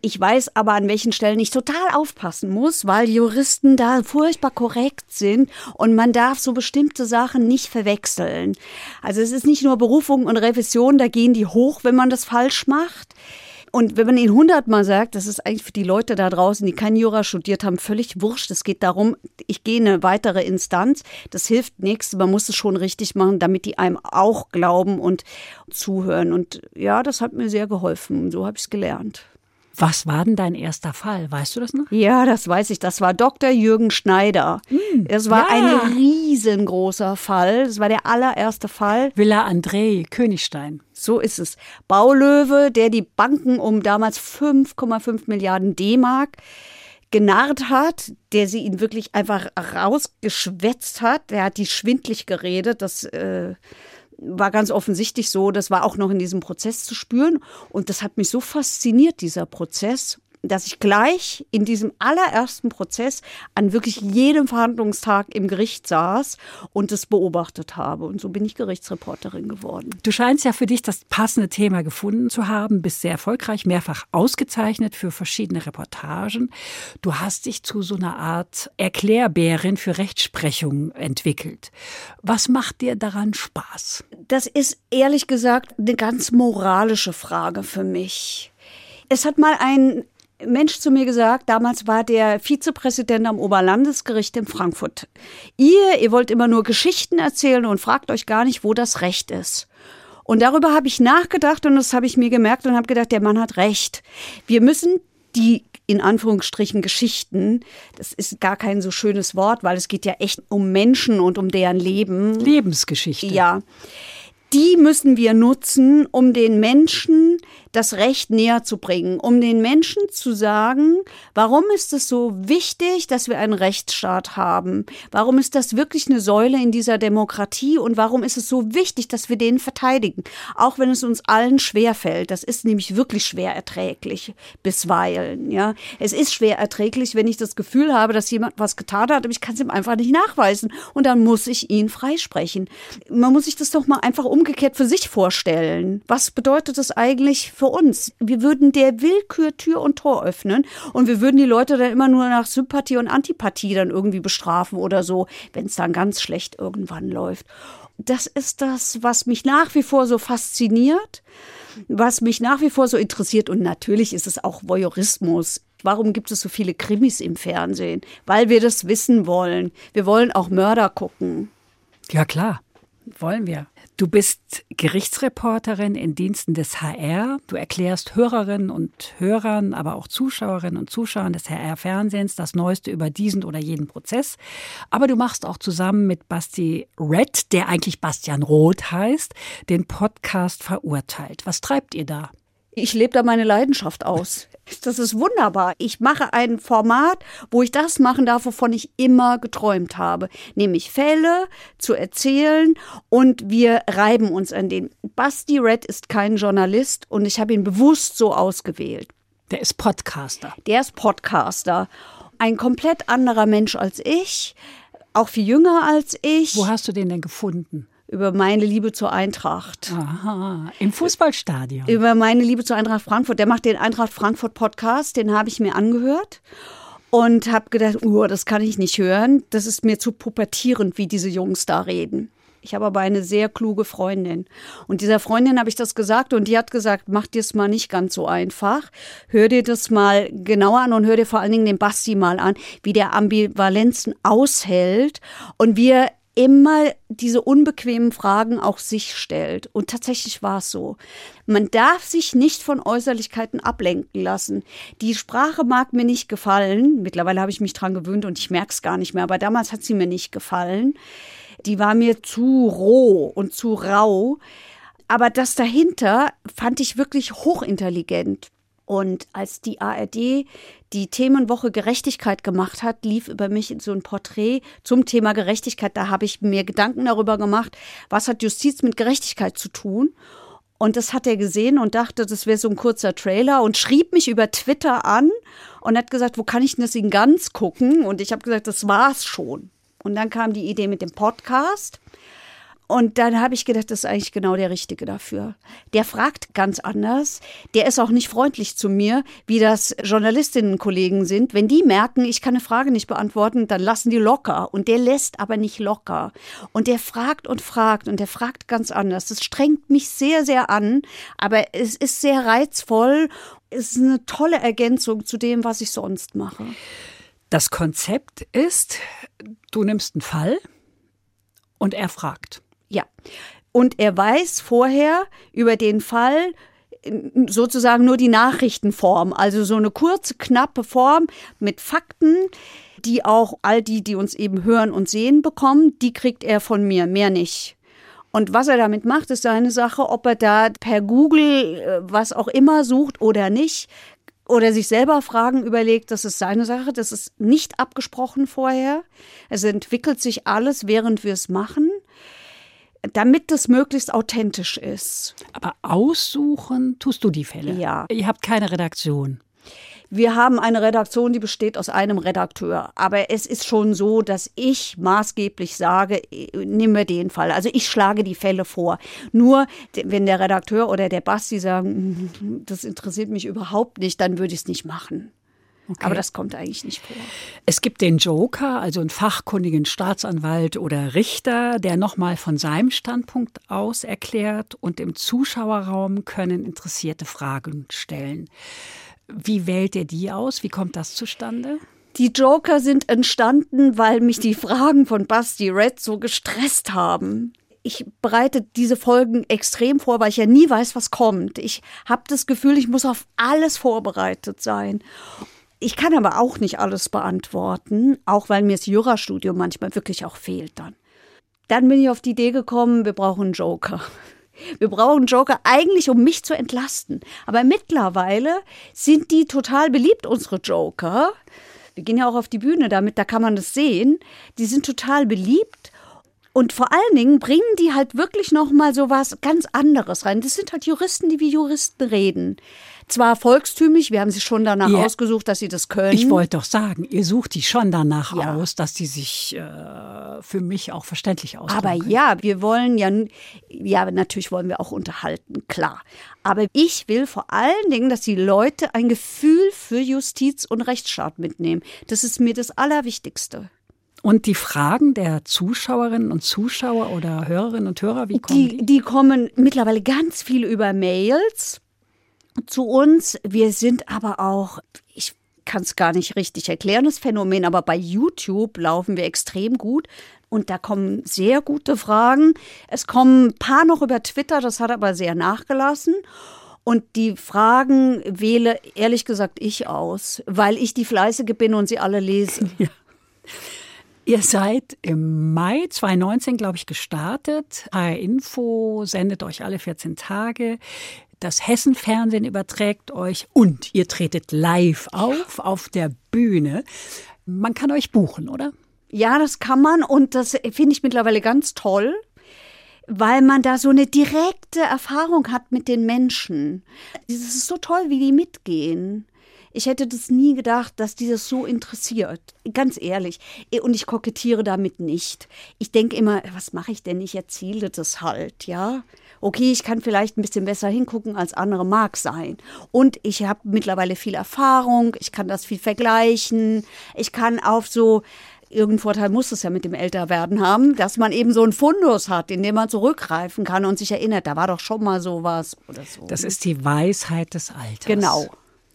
[SPEAKER 3] Ich weiß aber, an welchen Stellen ich total aufpassen muss, weil Juristen da furchtbar korrekt sind und man darf so bestimmte Sachen nicht verwechseln. Also es ist nicht nur Berufung und Revision, da gehen die hoch, wenn man das falsch macht. Und wenn man ihn hundertmal sagt, das ist eigentlich für die Leute da draußen, die kein Jura studiert haben, völlig wurscht. Es geht darum, ich gehe in eine weitere Instanz. Das hilft nichts. Man muss es schon richtig machen, damit die einem auch glauben und zuhören. Und ja, das hat mir sehr geholfen. So habe ich es gelernt.
[SPEAKER 2] Was war denn dein erster Fall? Weißt du das noch?
[SPEAKER 3] Ja, das weiß ich. Das war Dr. Jürgen Schneider.
[SPEAKER 2] Hm,
[SPEAKER 3] Es war
[SPEAKER 2] ja.
[SPEAKER 3] ein riesengroßer Fall. Das war der allererste Fall.
[SPEAKER 2] Villa André, Königstein.
[SPEAKER 3] So ist es. Baulöwe, der die Banken um damals 5,5 Milliarden D-Mark genarrt hat, der sie ihn wirklich einfach rausgeschwätzt hat. Der hat die schwindlig geredet. Das äh, war ganz offensichtlich so. Das war auch noch in diesem Prozess zu spüren. Und das hat mich so fasziniert, dieser Prozess, dass ich gleich in diesem allerersten Prozess an wirklich jedem Verhandlungstag im Gericht saß und es beobachtet habe. Und so bin ich Gerichtsreporterin geworden.
[SPEAKER 2] Du scheinst ja für dich das passende Thema gefunden zu haben, bist sehr erfolgreich, mehrfach ausgezeichnet für verschiedene Reportagen. Du hast dich zu so einer Art Erklärbärin für Rechtsprechung entwickelt. Was macht dir daran Spaß?
[SPEAKER 3] Das ist ehrlich gesagt eine ganz moralische Frage für mich. Es hat mal ein Mensch zu mir gesagt, damals war der Vizepräsident am Oberlandesgericht in Frankfurt. Ihr, ihr wollt immer nur Geschichten erzählen und fragt euch gar nicht, wo das Recht ist. Und darüber habe ich nachgedacht und das habe ich mir gemerkt und habe gedacht, der Mann hat recht. Wir müssen die in Anführungsstrichen Geschichten, das ist gar kein so schönes Wort, weil es geht ja echt um Menschen und um deren Leben.
[SPEAKER 2] Lebensgeschichte.
[SPEAKER 3] Ja. Die müssen wir nutzen, um den Menschen das Recht näher zu bringen, um den Menschen zu sagen, warum ist es so wichtig, dass wir einen Rechtsstaat haben? Warum ist das wirklich eine Säule in dieser Demokratie und warum ist es so wichtig, dass wir den verteidigen? Auch wenn es uns allen schwer fällt. Das ist nämlich wirklich schwer erträglich bisweilen, ja. Es ist schwer erträglich, wenn ich das Gefühl habe, dass jemand was getan hat, aber ich kann es ihm einfach nicht nachweisen und dann muss ich ihn freisprechen. Man muss sich das doch mal einfach umgekehrt für sich vorstellen. Was bedeutet das eigentlich für uns? Wir würden der Willkür Tür und Tor öffnen und wir würden die Leute dann immer nur nach Sympathie und Antipathie dann irgendwie bestrafen oder so, wenn es dann ganz schlecht irgendwann läuft. Das ist das, was mich nach wie vor so fasziniert, was mich nach wie vor so interessiert und natürlich ist es auch Voyeurismus. Warum gibt es so viele Krimis im Fernsehen? Weil wir das wissen wollen. Wir wollen auch Mörder gucken.
[SPEAKER 2] Ja klar, wollen wir. Du bist Gerichtsreporterin in Diensten des HR. Du erklärst Hörerinnen und Hörern, aber auch Zuschauerinnen und Zuschauern des HR-Fernsehens das Neueste über diesen oder jeden Prozess. Aber du machst auch zusammen mit Basti Red, der eigentlich Bastian Roth heißt, den Podcast verurteilt. Was treibt ihr da?
[SPEAKER 3] Ich lebe da meine Leidenschaft aus. Das ist wunderbar. Ich mache ein Format, wo ich das machen darf, wovon ich immer geträumt habe, nämlich Fälle zu erzählen und wir reiben uns an den. Basti Red ist kein Journalist und ich habe ihn bewusst so ausgewählt.
[SPEAKER 2] Der ist Podcaster.
[SPEAKER 3] Der ist Podcaster. Ein komplett anderer Mensch als ich, auch viel jünger als ich.
[SPEAKER 2] Wo hast du den denn gefunden?
[SPEAKER 3] Über meine Liebe zur Eintracht.
[SPEAKER 2] Aha, im Fußballstadion.
[SPEAKER 3] Über meine Liebe zur Eintracht Frankfurt. Der macht den Eintracht Frankfurt Podcast, den habe ich mir angehört und habe gedacht, uh, das kann ich nicht hören. Das ist mir zu pubertierend, wie diese Jungs da reden. Ich habe aber eine sehr kluge Freundin. Und dieser Freundin habe ich das gesagt und die hat gesagt, mach dir es mal nicht ganz so einfach. Hör dir das mal genauer an und hör dir vor allen Dingen den Basti mal an, wie der Ambivalenzen aushält und wie er immer diese unbequemen Fragen auch sich stellt. Und tatsächlich war es so. Man darf sich nicht von Äußerlichkeiten ablenken lassen. Die Sprache mag mir nicht gefallen. Mittlerweile habe ich mich dran gewöhnt und ich merke es gar nicht mehr. Aber damals hat sie mir nicht gefallen. Die war mir zu roh und zu rau. Aber das dahinter fand ich wirklich hochintelligent. Und als die ARD die Themenwoche Gerechtigkeit gemacht hat, lief über mich so ein Porträt zum Thema Gerechtigkeit. Da habe ich mir Gedanken darüber gemacht, was hat Justiz mit Gerechtigkeit zu tun. Und das hat er gesehen und dachte, das wäre so ein kurzer Trailer und schrieb mich über Twitter an und hat gesagt, wo kann ich denn das in ganz gucken? Und ich habe gesagt, das war's schon. Und dann kam die Idee mit dem Podcast. Und dann habe ich gedacht, das ist eigentlich genau der Richtige dafür. Der fragt ganz anders. Der ist auch nicht freundlich zu mir, wie das Journalistinnenkollegen sind. Wenn die merken, ich kann eine Frage nicht beantworten, dann lassen die locker. Und der lässt aber nicht locker. Und der fragt und fragt und der fragt ganz anders. Das strengt mich sehr, sehr an. Aber es ist sehr reizvoll. Es ist eine tolle Ergänzung zu dem, was ich sonst mache.
[SPEAKER 2] Das Konzept ist, du nimmst einen Fall und er fragt.
[SPEAKER 3] Ja. Und er weiß vorher über den Fall sozusagen nur die Nachrichtenform, also so eine kurze, knappe Form mit Fakten, die auch all die, die uns eben hören und sehen bekommen, die kriegt er von mir, mehr nicht. Und was er damit macht, ist seine Sache, ob er da per Google äh, was auch immer sucht oder nicht, oder sich selber Fragen überlegt, das ist seine Sache, das ist nicht abgesprochen vorher. Es entwickelt sich alles, während wir es machen damit es möglichst authentisch ist.
[SPEAKER 2] Aber aussuchen tust du die Fälle?
[SPEAKER 3] Ja.
[SPEAKER 2] Ihr habt keine Redaktion.
[SPEAKER 3] Wir haben eine Redaktion, die besteht aus einem Redakteur. Aber es ist schon so, dass ich maßgeblich sage, nimm mir den Fall. Also ich schlage die Fälle vor. Nur wenn der Redakteur oder der Basti sagen, das interessiert mich überhaupt nicht, dann würde ich es nicht machen. Okay. Aber das kommt eigentlich nicht vor.
[SPEAKER 2] Es gibt den Joker, also einen fachkundigen Staatsanwalt oder Richter, der nochmal von seinem Standpunkt aus erklärt und im Zuschauerraum können interessierte Fragen stellen. Wie wählt er die aus? Wie kommt das zustande?
[SPEAKER 3] Die Joker sind entstanden, weil mich die Fragen von Basti Red so gestresst haben ich bereite diese Folgen extrem vor, weil ich ja nie weiß, was kommt. Ich habe das Gefühl, ich muss auf alles vorbereitet sein. Ich kann aber auch nicht alles beantworten, auch weil mir das Jurastudium manchmal wirklich auch fehlt dann. Dann bin ich auf die Idee gekommen, wir brauchen einen Joker. Wir brauchen Joker eigentlich, um mich zu entlasten. Aber mittlerweile sind die total beliebt, unsere Joker. Wir gehen ja auch auf die Bühne damit, da kann man das sehen. Die sind total beliebt. Und vor allen Dingen bringen die halt wirklich noch mal so was ganz anderes rein. Das sind halt Juristen, die wie Juristen reden zwar volkstümlich, wir haben sie schon danach ja. ausgesucht, dass sie das können.
[SPEAKER 2] Ich wollte doch sagen, ihr sucht die schon danach ja. aus, dass die sich äh, für mich auch verständlich ausdrücken.
[SPEAKER 3] Aber ja, wir wollen ja, ja, natürlich wollen wir auch unterhalten, klar. Aber ich will vor allen Dingen, dass die Leute ein Gefühl für Justiz und Rechtsstaat mitnehmen. Das ist mir das Allerwichtigste.
[SPEAKER 2] Und die Fragen der Zuschauerinnen und Zuschauer oder Hörerinnen und Hörer, wie kommen
[SPEAKER 3] die? Die, die kommen mittlerweile ganz viel über Mails zu uns. Wir sind aber auch, ich kann es gar nicht richtig erklären, das Phänomen, aber bei YouTube laufen wir extrem gut. Und da kommen sehr gute Fragen. Es kommen ein paar noch über Twitter, das hat aber sehr nachgelassen. Und die Fragen wähle ehrlich gesagt ich aus, weil ich die Fleißige bin und sie alle lese. Ja.
[SPEAKER 2] Ihr seid im Mai 2019, glaube ich, gestartet. HR Info sendet euch alle 14 Tage das Hessenfernsehen überträgt euch und ihr tretet live auf, auf der Bühne. Man kann euch buchen, oder?
[SPEAKER 3] Ja, das kann man und das finde ich mittlerweile ganz toll, weil man da so eine direkte Erfahrung hat mit den Menschen. Es ist so toll, wie die mitgehen. Ich hätte das nie gedacht, dass die das so interessiert. Ganz ehrlich. Und ich kokettiere damit nicht. Ich denke immer, was mache ich denn? Ich erziele das halt, ja okay, ich kann vielleicht ein bisschen besser hingucken als andere mag sein. Und ich habe mittlerweile viel Erfahrung, ich kann das viel vergleichen, ich kann auf so irgendeinen Vorteil muss es ja mit dem Älterwerden haben, dass man eben so einen Fundus hat, in dem man zurückgreifen kann und sich erinnert, da war doch schon mal sowas oder so.
[SPEAKER 2] Das ist die Weisheit des Alters.
[SPEAKER 3] Genau.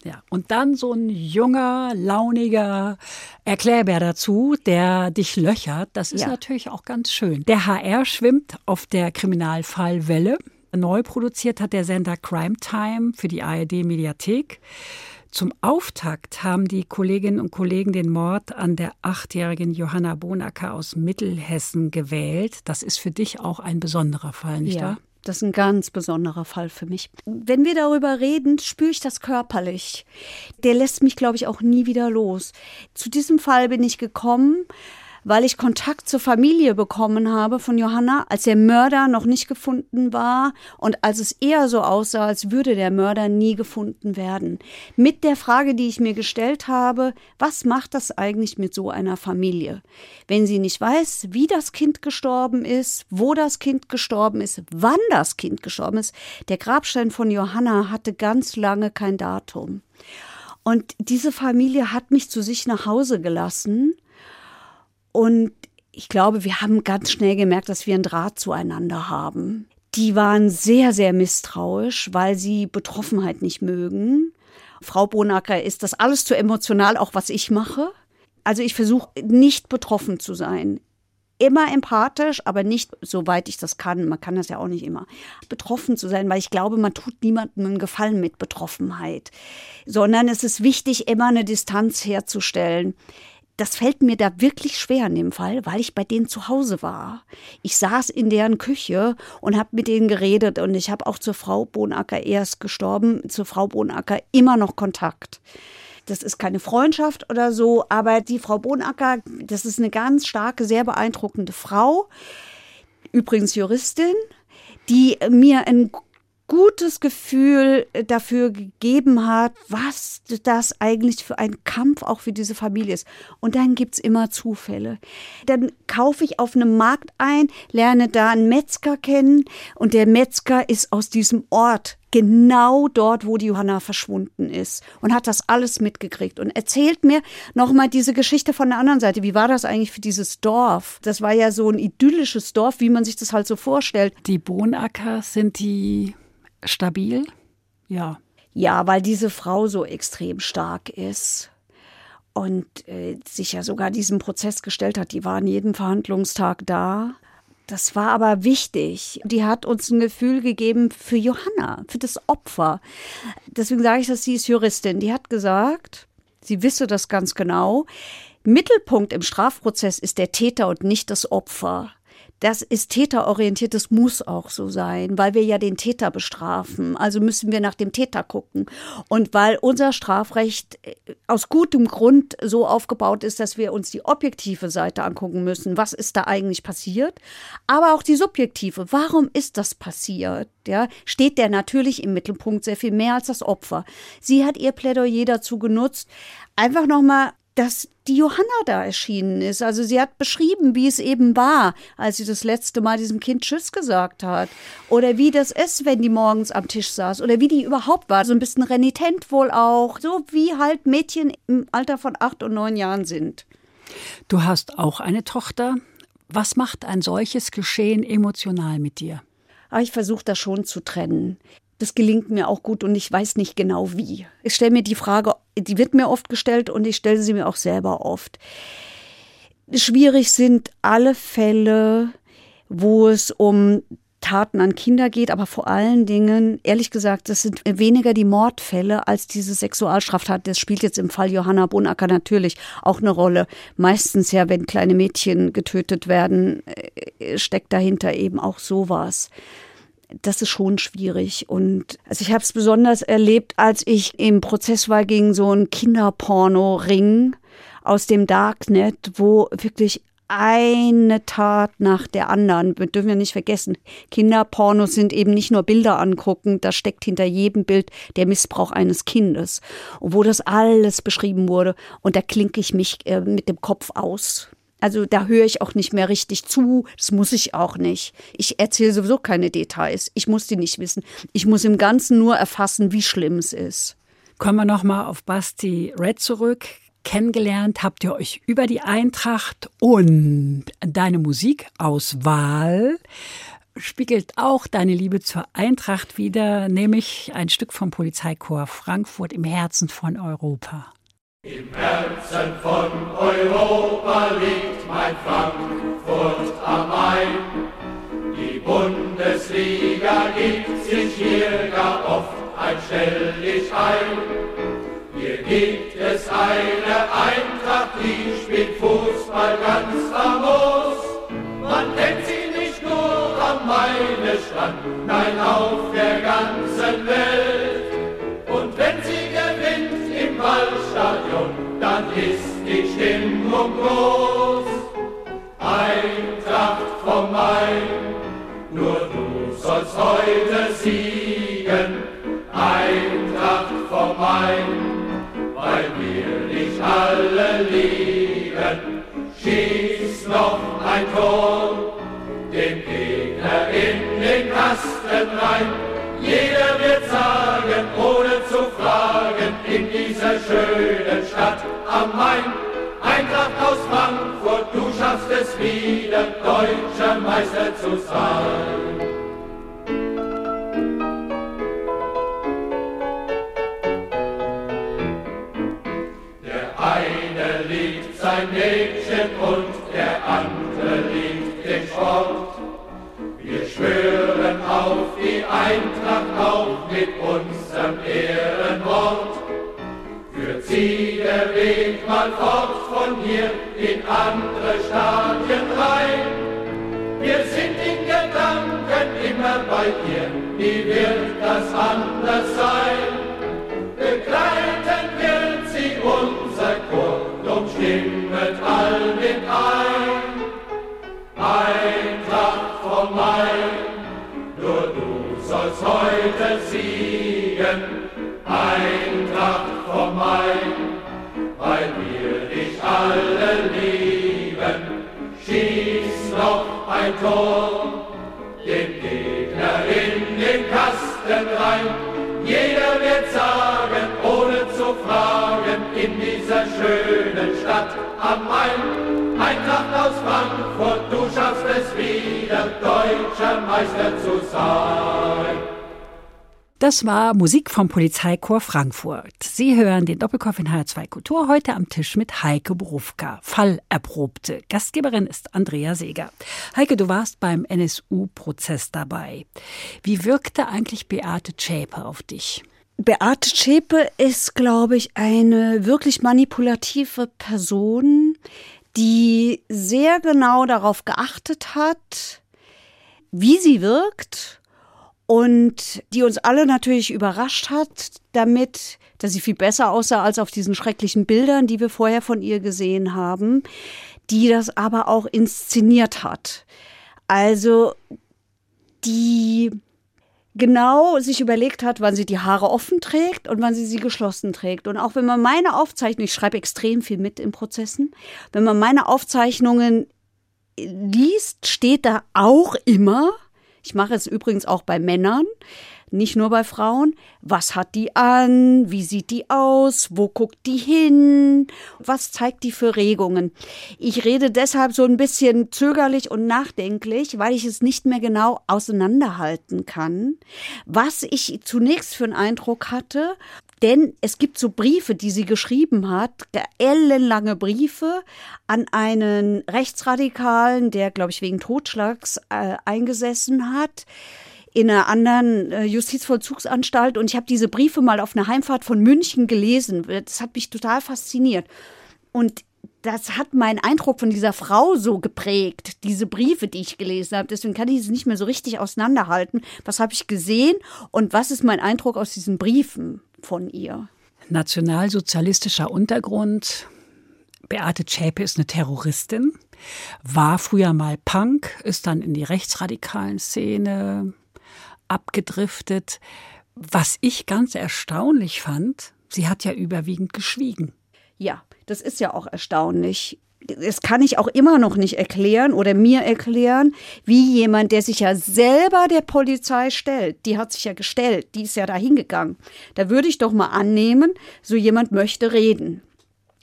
[SPEAKER 2] Ja, und dann so ein junger, launiger Erklärbär dazu, der dich löchert. Das ist ja. natürlich auch ganz schön. Der HR schwimmt auf der Kriminalfallwelle. Neu produziert hat der Sender Crime Time für die ARD Mediathek. Zum Auftakt haben die Kolleginnen und Kollegen den Mord an der achtjährigen Johanna Bonacker aus Mittelhessen gewählt. Das ist für dich auch ein besonderer Fall, nicht
[SPEAKER 3] ja.
[SPEAKER 2] wahr?
[SPEAKER 3] Das ist ein ganz besonderer Fall für mich. Wenn wir darüber reden, spüre ich das körperlich. Der lässt mich, glaube ich, auch nie wieder los. Zu diesem Fall bin ich gekommen, weil ich Kontakt zur Familie bekommen habe von Johanna, als der Mörder noch nicht gefunden war und als es eher so aussah, als würde der Mörder nie gefunden werden. Mit der Frage, die ich mir gestellt habe, was macht das eigentlich mit so einer Familie? Wenn sie nicht weiß, wie das Kind gestorben ist, wo das Kind gestorben ist, wann das Kind gestorben ist. Der Grabstein von Johanna hatte ganz lange kein Datum. Und diese Familie hat mich zu sich nach Hause gelassen und ich glaube, wir haben ganz schnell gemerkt, dass wir einen Draht zueinander haben. Die waren sehr, sehr misstrauisch, weil sie Betroffenheit nicht mögen. Frau Bonacker ist das alles zu emotional, auch was ich mache. Also ich versuche nicht betroffen zu sein. Immer empathisch, aber nicht soweit ich das kann. Man kann das ja auch nicht immer. Betroffen zu sein, weil ich glaube, man tut niemandem einen Gefallen mit Betroffenheit. Sondern es ist wichtig, immer eine Distanz herzustellen das fällt mir da wirklich schwer in dem Fall, weil ich bei denen zu Hause war. Ich saß in deren Küche und habe mit denen geredet und ich habe auch zur Frau Bohnacker erst gestorben, zur Frau Bohnacker immer noch Kontakt. Das ist keine Freundschaft oder so, aber die Frau Bohnacker, das ist eine ganz starke, sehr beeindruckende Frau, übrigens Juristin, die mir ein gutes Gefühl äh, dafür gegeben hat, was das eigentlich für ein Kampf auch für diese Familie ist. Und dann gibt's immer Zufälle. Dann kaufe ich auf einem Markt ein, lerne da einen Metzger kennen und der Metzger ist aus diesem Ort genau dort, wo die Johanna verschwunden ist und hat das alles mitgekriegt und erzählt mir nochmal diese Geschichte von der anderen Seite. Wie war das eigentlich für dieses Dorf? Das war ja so ein idyllisches Dorf, wie man sich das halt so vorstellt.
[SPEAKER 2] Die Bohnacker sind die stabil? Ja.
[SPEAKER 3] Ja, weil diese Frau so extrem stark ist und äh, sich ja sogar diesem Prozess gestellt hat. Die war an jedem Verhandlungstag da. Das war aber wichtig. Die hat uns ein Gefühl gegeben für Johanna, für das Opfer. Deswegen sage ich, dass sie ist Juristin. Die hat gesagt, sie wisse das ganz genau. Mittelpunkt im Strafprozess ist der Täter und nicht das Opfer. Das ist täterorientiert, das muss auch so sein, weil wir ja den Täter bestrafen. Also müssen wir nach dem Täter gucken. Und weil unser Strafrecht äh, aus gutem Grund so aufgebaut ist, dass wir uns die objektive Seite angucken müssen. Was ist da eigentlich passiert? Aber auch die subjektive. Warum ist das passiert? Ja, steht der natürlich im Mittelpunkt sehr viel mehr als das Opfer. Sie hat ihr Plädoyer dazu genutzt, einfach nochmal dass die Johanna da erschienen ist. Also sie hat beschrieben, wie es eben war, als sie das letzte Mal diesem Kind Tschüss gesagt hat. Oder wie das ist, wenn die morgens am Tisch saß. Oder wie die überhaupt war. So ein bisschen renitent wohl auch. So wie halt Mädchen im Alter von acht und neun Jahren sind.
[SPEAKER 2] Du hast auch eine Tochter. Was macht ein solches Geschehen emotional mit dir?
[SPEAKER 3] Aber ich versuche das schon zu trennen. Das gelingt mir auch gut und ich weiß nicht genau wie. Ich stelle mir die Frage, die wird mir oft gestellt und ich stelle sie mir auch selber oft. Schwierig sind alle Fälle, wo es um Taten an Kinder geht, aber vor allen Dingen, ehrlich gesagt, das sind weniger die Mordfälle als diese Sexualstraftat. Das spielt jetzt im Fall Johanna Bonacker natürlich auch eine Rolle. Meistens ja, wenn kleine Mädchen getötet werden, äh, steckt dahinter eben auch sowas das ist schon schwierig. Und also ich habe es besonders erlebt, als ich im Prozess war gegen so einen Kinderporno-Ring aus dem Darknet, wo wirklich eine Tat nach der anderen. Wir dürfen ja nicht vergessen, Kinderpornos sind eben nicht nur Bilder angucken, da steckt hinter jedem Bild der Missbrauch eines Kindes. Und wo das alles beschrieben wurde. Und da klinke ich mich äh, mit dem Kopf aus. Also da höre ich auch nicht mehr richtig zu. Das muss ich auch nicht. Ich erzähle sowieso keine Details. Ich muss die nicht wissen. Ich muss im Ganzen nur erfassen, wie schlimm es ist.
[SPEAKER 2] Kommen wir nochmal auf Basti Red zurück. Kennengelernt habt ihr euch über die Eintracht und deine Musikauswahl spiegelt auch deine Liebe zur Eintracht wider, nämlich ein Stück vom Polizeikorps Frankfurt im Herzen von Europa.
[SPEAKER 5] Im Herzen von Europa liegt mein Frankfurt am Main. Die Bundesliga gibt sich hier gar oft ein Stelldich ein. Hier gibt es eine Eintracht, die spielt Fußball ganz famos. Man kennt sie nicht nur am Maine-Strand, nein auf der ganzen Welt. Waldstadion, dann ist die Stimmung groß. Eintracht vom Main, nur du sollst heute siegen. Eintracht vom Main, weil wir dich alle lieben. Schieß noch ein Tor, dem Gegner in den Kasten rein jeder wird sagen, ohne zu fragen, schönen Stadt am Main. Eintracht aus Frankfurt, du schaffst es wieder, deutscher Meister zu sein. Der eine liebt sein Mädchen und der andere liebt den Sport. Wir schwören auf die Eintracht auch mit unserem Ehrenwort. Sie der Weg mal fort von hier in andere Stadien rein. Wir sind in Gedanken immer bei ihr, wie wird das anders sein? Begleiten wird sie unser Chor, drum stimmet all mit ein. Eintracht vom Main, nur du sollst heute siegen. Eintracht vom Main, weil wir dich alle lieben. Schieß noch ein Tor, den Gegner in den Kasten rein. Jeder wird sagen, ohne zu fragen, in dieser schönen Stadt am Main, Eintracht aus Frankfurt, du schaffst es wieder, deutscher Meister zu sein.
[SPEAKER 2] Das war Musik vom Polizeichor Frankfurt. Sie hören den Doppelkopf in HR2 Kultur heute am Tisch mit Heike Berufka, Fallerprobte. Gastgeberin ist Andrea Seeger. Heike, du warst beim NSU-Prozess dabei. Wie wirkte eigentlich Beate Zschäpe auf dich?
[SPEAKER 3] Beate Zschäpe ist, glaube ich, eine wirklich manipulative Person, die sehr genau darauf geachtet hat, wie sie wirkt und die uns alle natürlich überrascht hat, damit, dass sie viel besser aussah als auf diesen schrecklichen Bildern, die wir vorher von ihr gesehen haben, die das aber auch inszeniert hat. Also die genau sich überlegt hat, wann sie die Haare offen trägt und wann sie sie geschlossen trägt. Und auch wenn man meine Aufzeichnungen, ich schreibe extrem viel mit in Prozessen, wenn man meine Aufzeichnungen liest, steht da auch immer, ich mache es übrigens auch bei Männern, nicht nur bei Frauen. Was hat die an? Wie sieht die aus? Wo guckt die hin? Was zeigt die für Regungen? Ich rede deshalb so ein bisschen zögerlich und nachdenklich, weil ich es nicht mehr genau auseinanderhalten kann, was ich zunächst für einen Eindruck hatte denn es gibt so Briefe, die sie geschrieben hat, ellenlange Briefe an einen Rechtsradikalen, der, glaube ich, wegen Totschlags äh, eingesessen hat in einer anderen äh, Justizvollzugsanstalt und ich habe diese Briefe mal auf einer Heimfahrt von München gelesen. Das hat mich total fasziniert. Und das hat meinen Eindruck von dieser Frau so geprägt, diese Briefe, die ich gelesen habe. Deswegen kann ich es nicht mehr so richtig auseinanderhalten. Was habe ich gesehen und was ist mein Eindruck aus diesen Briefen von ihr?
[SPEAKER 2] Nationalsozialistischer Untergrund. Beate Zschäpe ist eine Terroristin, war früher mal Punk, ist dann in die rechtsradikalen Szene abgedriftet. Was ich ganz erstaunlich fand, sie hat ja überwiegend geschwiegen.
[SPEAKER 3] Ja, das ist ja auch erstaunlich. Das kann ich auch immer noch nicht erklären oder mir erklären, wie jemand, der sich ja selber der Polizei stellt, die hat sich ja gestellt, die ist ja da hingegangen. Da würde ich doch mal annehmen, so jemand möchte reden.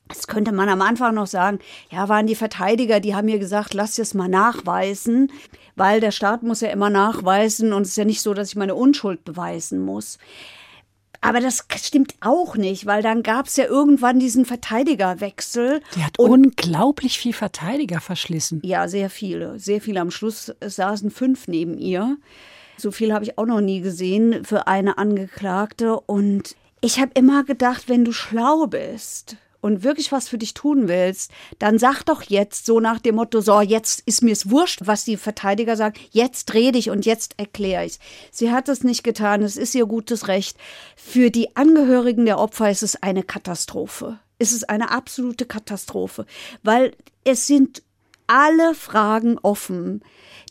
[SPEAKER 3] Das könnte man am Anfang noch sagen, ja, waren die Verteidiger, die haben mir gesagt, lass es mal nachweisen, weil der Staat muss ja immer nachweisen und es ist ja nicht so, dass ich meine Unschuld beweisen muss. Aber das stimmt auch nicht, weil dann gab es ja irgendwann diesen Verteidigerwechsel.
[SPEAKER 2] Die hat unglaublich viel Verteidiger verschlissen.
[SPEAKER 3] Ja, sehr viele. Sehr viele. Am Schluss saßen fünf neben ihr. So viel habe ich auch noch nie gesehen für eine Angeklagte. Und ich habe immer gedacht, wenn du schlau bist, und wirklich was für dich tun willst, dann sag doch jetzt so nach dem Motto, so, jetzt ist mir's wurscht, was die Verteidiger sagen, jetzt dreh dich und jetzt erkläre ich's. Sie hat es nicht getan, es ist ihr gutes Recht. Für die Angehörigen der Opfer ist es eine Katastrophe. Es ist eine absolute Katastrophe, weil es sind alle Fragen offen.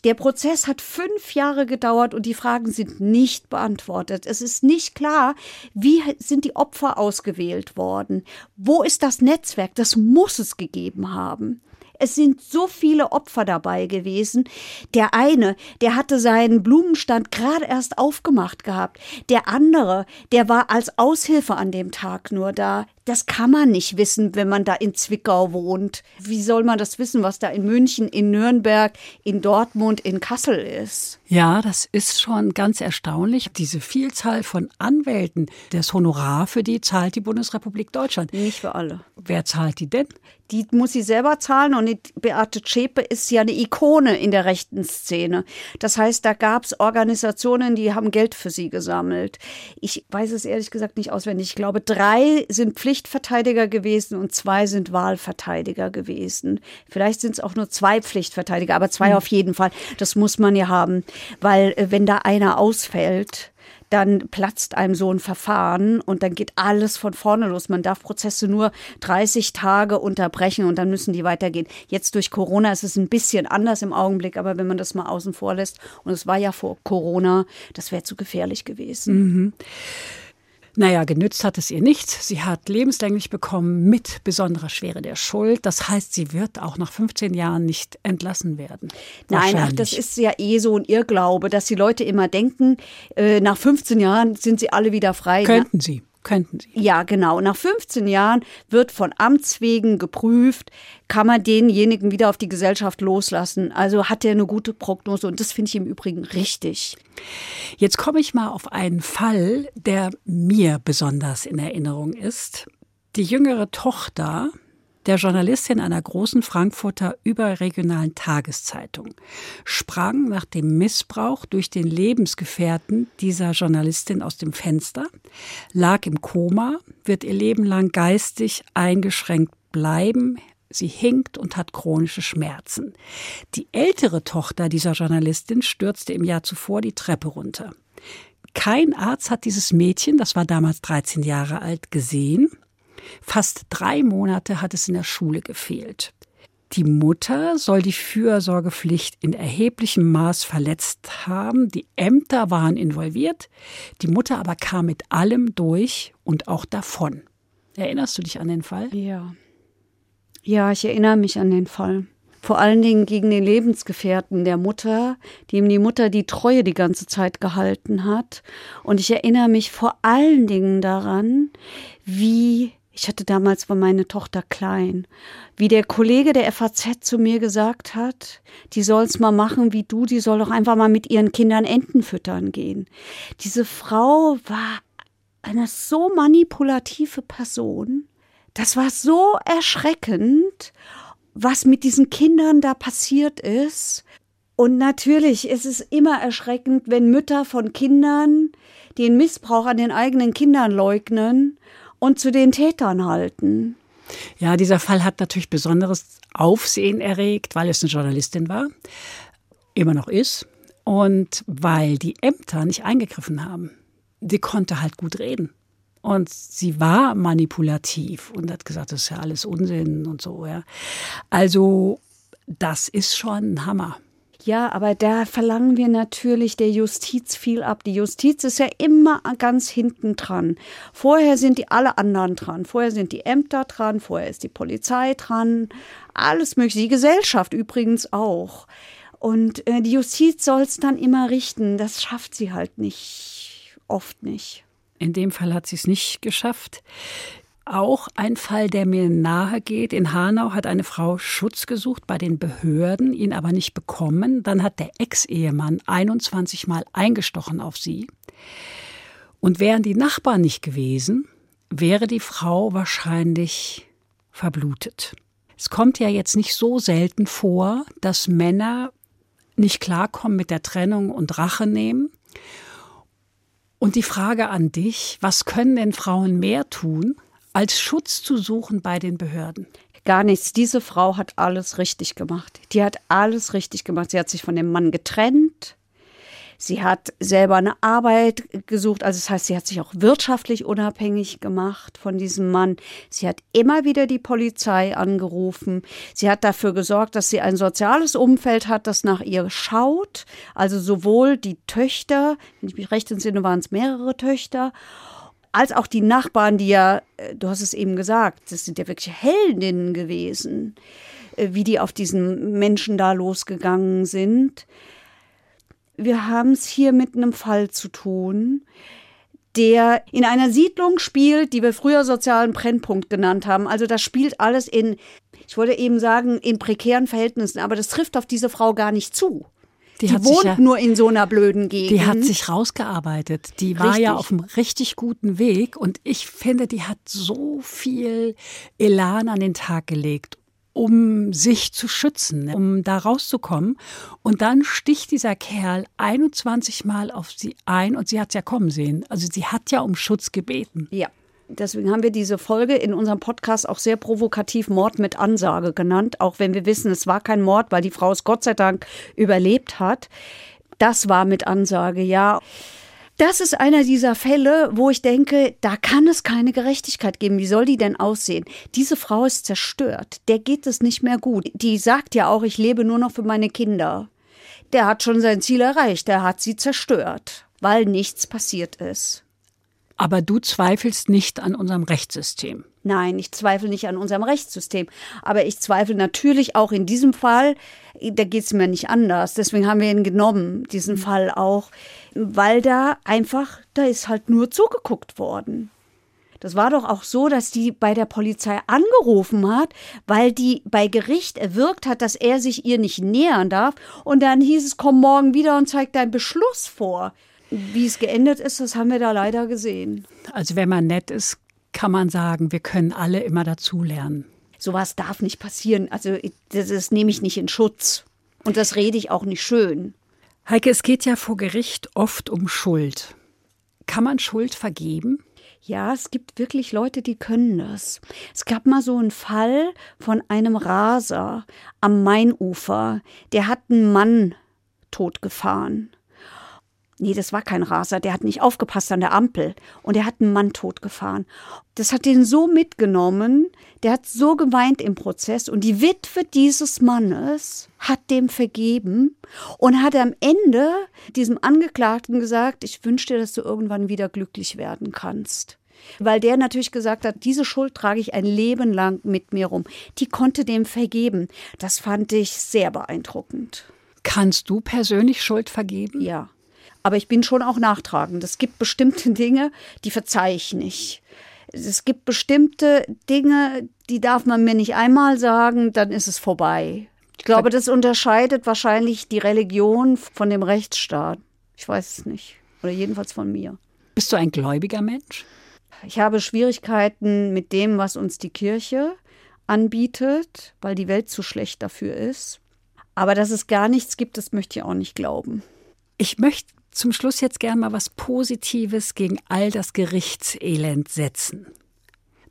[SPEAKER 3] Der Prozess hat fünf Jahre gedauert und die Fragen sind nicht beantwortet. Es ist nicht klar, wie sind die Opfer ausgewählt worden? Wo ist das Netzwerk? Das muss es gegeben haben. Es sind so viele Opfer dabei gewesen. Der eine, der hatte seinen Blumenstand gerade erst aufgemacht gehabt. Der andere, der war als Aushilfe an dem Tag nur da. Das kann man nicht wissen, wenn man da in Zwickau wohnt. Wie soll man das wissen, was da in München, in Nürnberg, in Dortmund, in Kassel ist?
[SPEAKER 2] Ja, das ist schon ganz erstaunlich. Diese Vielzahl von Anwälten, das Honorar für die zahlt die Bundesrepublik Deutschland.
[SPEAKER 3] Nicht für alle.
[SPEAKER 2] Wer zahlt die denn?
[SPEAKER 3] Die muss sie selber zahlen und Beate Zschäpe ist ja eine Ikone in der rechten Szene. Das heißt, da gab es Organisationen, die haben Geld für sie gesammelt. Ich weiß es ehrlich gesagt nicht auswendig. Ich glaube, drei sind Pflicht Pflichtverteidiger gewesen und zwei sind Wahlverteidiger gewesen. Vielleicht sind es auch nur zwei Pflichtverteidiger, aber zwei mhm. auf jeden Fall. Das muss man ja haben, weil äh, wenn da einer ausfällt, dann platzt einem so ein Verfahren und dann geht alles von vorne los. Man darf Prozesse nur 30 Tage unterbrechen und dann müssen die weitergehen. Jetzt durch Corona ist es ein bisschen anders im Augenblick, aber wenn man das mal außen vor lässt, und es war ja vor Corona, das wäre zu gefährlich gewesen.
[SPEAKER 2] Mhm. Naja, genützt hat es ihr nichts. Sie hat lebenslänglich bekommen mit besonderer Schwere der Schuld. Das heißt, sie wird auch nach 15 Jahren nicht entlassen werden.
[SPEAKER 3] Nein, ach, das ist ja eh so ein Irrglaube, dass die Leute immer denken, äh, nach 15 Jahren sind sie alle wieder frei.
[SPEAKER 2] Könnten sie. Könnten Sie.
[SPEAKER 3] Ja, genau. Nach 15 Jahren wird von Amts wegen geprüft, kann man denjenigen wieder auf die Gesellschaft loslassen. Also hat er eine gute Prognose und das finde ich im Übrigen richtig.
[SPEAKER 2] Jetzt komme ich mal auf einen Fall, der mir besonders in Erinnerung ist. Die jüngere Tochter der Journalistin einer großen Frankfurter überregionalen Tageszeitung, sprang nach dem Missbrauch durch den Lebensgefährten dieser Journalistin aus dem Fenster, lag im Koma, wird ihr Leben lang geistig eingeschränkt bleiben, Sie hinkt und hat chronische Schmerzen. Die ältere Tochter dieser Journalistin stürzte im Jahr zuvor die Treppe runter. Kein Arzt hat dieses Mädchen, das war damals 13 Jahre alt, gesehen. Fast drei Monate hat es in der Schule gefehlt. Die Mutter soll die Fürsorgepflicht in erheblichem Maß verletzt haben. Die Ämter waren involviert. Die Mutter aber kam mit allem durch und auch davon. Erinnerst du dich an den Fall?
[SPEAKER 3] Ja. Ja, ich erinnere mich an den Fall. Vor allen Dingen gegen den Lebensgefährten der Mutter, dem die Mutter die Treue die ganze Zeit gehalten hat. Und ich erinnere mich vor allen Dingen daran, wie ich hatte damals war meine Tochter klein, wie der Kollege der FAZ zu mir gesagt hat, die soll's mal machen wie du, die soll doch einfach mal mit ihren Kindern Enten füttern gehen. Diese Frau war eine so manipulative Person. Das war so erschreckend, was mit diesen Kindern da passiert ist. Und natürlich ist es immer erschreckend, wenn Mütter von Kindern den Missbrauch an den eigenen Kindern leugnen und zu den Tätern halten.
[SPEAKER 2] Ja, dieser Fall hat natürlich besonderes Aufsehen erregt, weil es eine Journalistin war, immer noch ist, und weil die Ämter nicht eingegriffen haben. Die konnte halt gut reden. Und sie war manipulativ und hat gesagt, das ist ja alles Unsinn und so, ja. Also, das ist schon ein Hammer.
[SPEAKER 3] Ja, aber da verlangen wir natürlich der Justiz viel ab. Die Justiz ist ja immer ganz hinten dran. Vorher sind die alle anderen dran. Vorher sind die Ämter dran, vorher ist die Polizei dran, alles mögliche. Die Gesellschaft übrigens auch. Und äh, die Justiz soll es dann immer richten. Das schafft sie halt nicht, oft nicht.
[SPEAKER 2] In dem Fall hat sie es nicht geschafft. Auch ein Fall, der mir nahe geht. In Hanau hat eine Frau Schutz gesucht bei den Behörden, ihn aber nicht bekommen. Dann hat der Ex-Ehemann 21 Mal eingestochen auf sie. Und wären die Nachbarn nicht gewesen, wäre die Frau wahrscheinlich verblutet. Es kommt ja jetzt nicht so selten vor, dass Männer nicht klarkommen mit der Trennung und Rache nehmen. Und die Frage an dich, was können denn Frauen mehr tun, als Schutz zu suchen bei den Behörden?
[SPEAKER 3] Gar nichts. Diese Frau hat alles richtig gemacht. Die hat alles richtig gemacht. Sie hat sich von dem Mann getrennt. Sie hat selber eine Arbeit gesucht, also das heißt, sie hat sich auch wirtschaftlich unabhängig gemacht von diesem Mann. Sie hat immer wieder die Polizei angerufen. Sie hat dafür gesorgt, dass sie ein soziales Umfeld hat, das nach ihr schaut. Also sowohl die Töchter, wenn ich mich recht entsinne, waren es mehrere Töchter, als auch die Nachbarn, die ja, äh, du hast es eben gesagt, das sind ja wirklich Heldinnen gewesen, äh, wie die auf diesen Menschen da losgegangen sind. Wir haben es hier mit einem Fall zu tun, der in einer Siedlung spielt, die wir früher sozialen Brennpunkt genannt haben. Also das spielt alles in, ich wollte eben sagen, in prekären Verhältnissen, aber das trifft auf diese Frau gar nicht zu. Die, die wohnt ja, nur in so einer blöden Gegend.
[SPEAKER 2] Die hat sich rausgearbeitet. Die war richtig. ja auf einem richtig guten Weg. Und ich finde, die hat so viel Elan an den Tag gelegt, um sich zu schützen, um da rauszukommen. Und dann sticht dieser Kerl 21 Mal auf sie ein und sie hat es ja kommen sehen. Also sie hat ja um Schutz gebeten.
[SPEAKER 3] Ja. Deswegen haben wir diese Folge in unserem Podcast auch sehr provokativ Mord mit Ansage genannt, auch wenn wir wissen, es war kein Mord, weil die Frau es Gott sei Dank überlebt hat. Das war mit Ansage, ja. Das ist einer dieser Fälle, wo ich denke, da kann es keine Gerechtigkeit geben. Wie soll die denn aussehen? Diese Frau ist zerstört. Der geht es nicht mehr gut. Die sagt ja auch, ich lebe nur noch für meine Kinder. Der hat schon sein Ziel erreicht. Der hat sie zerstört, weil nichts passiert ist.
[SPEAKER 2] Aber du zweifelst nicht an unserem Rechtssystem.
[SPEAKER 3] Nein, ich zweifle nicht an unserem Rechtssystem. Aber ich zweifle natürlich auch in diesem Fall, da geht es mir nicht anders. Deswegen haben wir ihn genommen, diesen Fall auch, weil da einfach, da ist halt nur zugeguckt worden. Das war doch auch so, dass die bei der Polizei angerufen hat, weil die bei Gericht erwirkt hat, dass er sich ihr nicht nähern darf. Und dann hieß es, komm morgen wieder und zeig deinen Beschluss vor. Wie es geendet ist, das haben wir da leider gesehen.
[SPEAKER 2] Also wenn man nett ist, kann man sagen, wir können alle immer dazulernen.
[SPEAKER 3] Sowas darf nicht passieren. Also das, das nehme ich nicht in Schutz. Und das rede ich auch nicht schön.
[SPEAKER 2] Heike, es geht ja vor Gericht oft um Schuld. Kann man Schuld vergeben?
[SPEAKER 3] Ja, es gibt wirklich Leute, die können das. Es gab mal so einen Fall von einem Raser am Mainufer. Der hat einen Mann totgefahren. Nee, das war kein Raser, der hat nicht aufgepasst an der Ampel und er hat einen Mann totgefahren. Das hat ihn so mitgenommen, der hat so geweint im Prozess und die Witwe dieses Mannes hat dem vergeben und hat am Ende diesem Angeklagten gesagt, ich wünsche dir, dass du irgendwann wieder glücklich werden kannst. Weil der natürlich gesagt hat, diese Schuld trage ich ein Leben lang mit mir rum. Die konnte dem vergeben. Das fand ich sehr beeindruckend.
[SPEAKER 2] Kannst du persönlich Schuld vergeben?
[SPEAKER 3] Ja. Aber ich bin schon auch nachtragend. Es gibt bestimmte Dinge, die verzeihe ich nicht. Es gibt bestimmte Dinge, die darf man mir nicht einmal sagen, dann ist es vorbei. Ich glaube, das unterscheidet wahrscheinlich die Religion von dem Rechtsstaat. Ich weiß es nicht. Oder jedenfalls von mir.
[SPEAKER 2] Bist du ein gläubiger Mensch?
[SPEAKER 3] Ich habe Schwierigkeiten mit dem, was uns die Kirche anbietet, weil die Welt zu schlecht dafür ist. Aber dass es gar nichts gibt, das möchte ich auch nicht glauben.
[SPEAKER 2] Ich möchte zum Schluss jetzt gern mal was Positives gegen all das Gerichtselend setzen.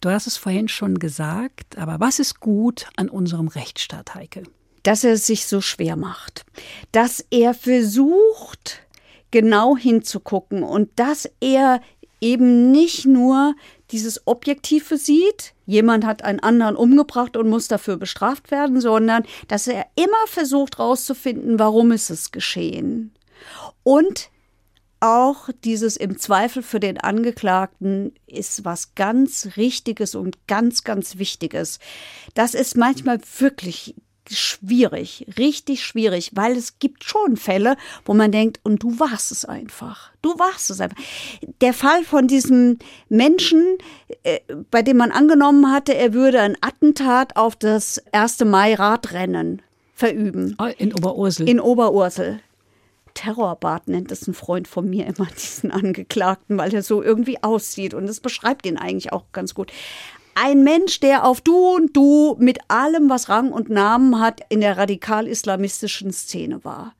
[SPEAKER 2] Du hast es vorhin schon gesagt, aber was ist gut an unserem Rechtsstaat, Heike?
[SPEAKER 3] Dass er es sich so schwer macht. Dass er versucht, genau hinzugucken und dass er eben nicht nur dieses Objektive sieht, jemand hat einen anderen umgebracht und muss dafür bestraft werden, sondern dass er immer versucht herauszufinden, warum ist es geschehen. Und auch dieses im Zweifel für den Angeklagten ist was ganz Richtiges und ganz, ganz Wichtiges. Das ist manchmal wirklich schwierig, richtig schwierig, weil es gibt schon Fälle, wo man denkt, und du warst es einfach. Du warst es einfach. Der Fall von diesem Menschen, äh, bei dem man angenommen hatte, er würde ein Attentat auf das 1. Mai-Radrennen verüben.
[SPEAKER 2] Ah, in Oberursel.
[SPEAKER 3] In Oberursel. Terrorbad nennt es ein Freund von mir immer diesen Angeklagten, weil er so irgendwie aussieht. Und das beschreibt ihn eigentlich auch ganz gut. Ein Mensch, der auf Du und Du mit allem, was Rang und Namen hat, in der radikal-islamistischen Szene war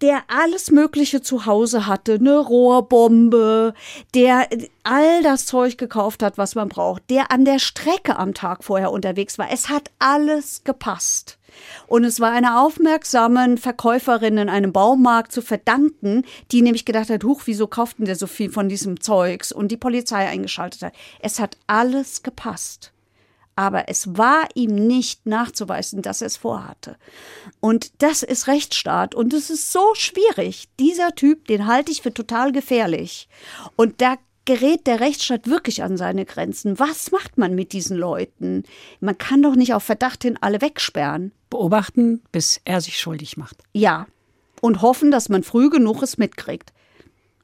[SPEAKER 3] der alles Mögliche zu Hause hatte, eine Rohrbombe, der all das Zeug gekauft hat, was man braucht, der an der Strecke am Tag vorher unterwegs war. Es hat alles gepasst. Und es war einer aufmerksamen Verkäuferin in einem Baumarkt zu verdanken, die nämlich gedacht hat, huch, wieso kauft denn der so viel von diesem Zeugs? Und die Polizei eingeschaltet hat. Es hat alles gepasst. Aber es war ihm nicht nachzuweisen, dass er es vorhatte. Und das ist Rechtsstaat. Und es ist so schwierig. Dieser Typ, den halte ich für total gefährlich. Und da gerät der Rechtsstaat wirklich an seine Grenzen. Was macht man mit diesen Leuten? Man kann doch nicht auf Verdacht hin alle wegsperren.
[SPEAKER 2] Beobachten, bis er sich schuldig macht.
[SPEAKER 3] Ja. Und hoffen, dass man früh genug es mitkriegt.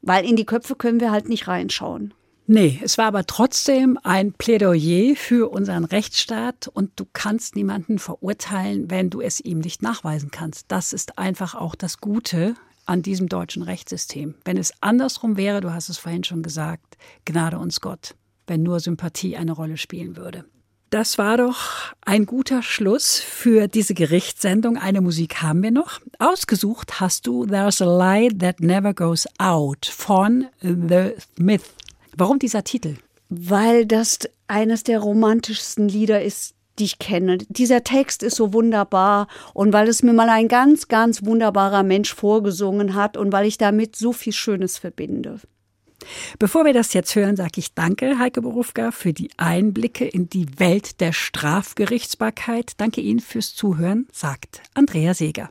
[SPEAKER 3] Weil in die Köpfe können wir halt nicht reinschauen.
[SPEAKER 2] Nee, es war aber trotzdem ein Plädoyer für unseren Rechtsstaat und du kannst niemanden verurteilen, wenn du es ihm nicht nachweisen kannst. Das ist einfach auch das Gute an diesem deutschen Rechtssystem. Wenn es andersrum wäre, du hast es vorhin schon gesagt, Gnade uns Gott, wenn nur Sympathie eine Rolle spielen würde. Das war doch ein guter Schluss für diese Gerichtssendung. Eine Musik haben wir noch. Ausgesucht hast du There's a Light That Never Goes Out von The Smith. Warum dieser Titel?
[SPEAKER 3] Weil das eines der romantischsten Lieder ist, die ich kenne. Dieser Text ist so wunderbar und weil es mir mal ein ganz, ganz wunderbarer Mensch vorgesungen hat und weil ich damit so viel Schönes verbinde.
[SPEAKER 2] Bevor wir das jetzt hören, sage ich danke, Heike Berufka, für die Einblicke in die Welt der Strafgerichtsbarkeit. Danke Ihnen fürs Zuhören, sagt Andrea Seeger.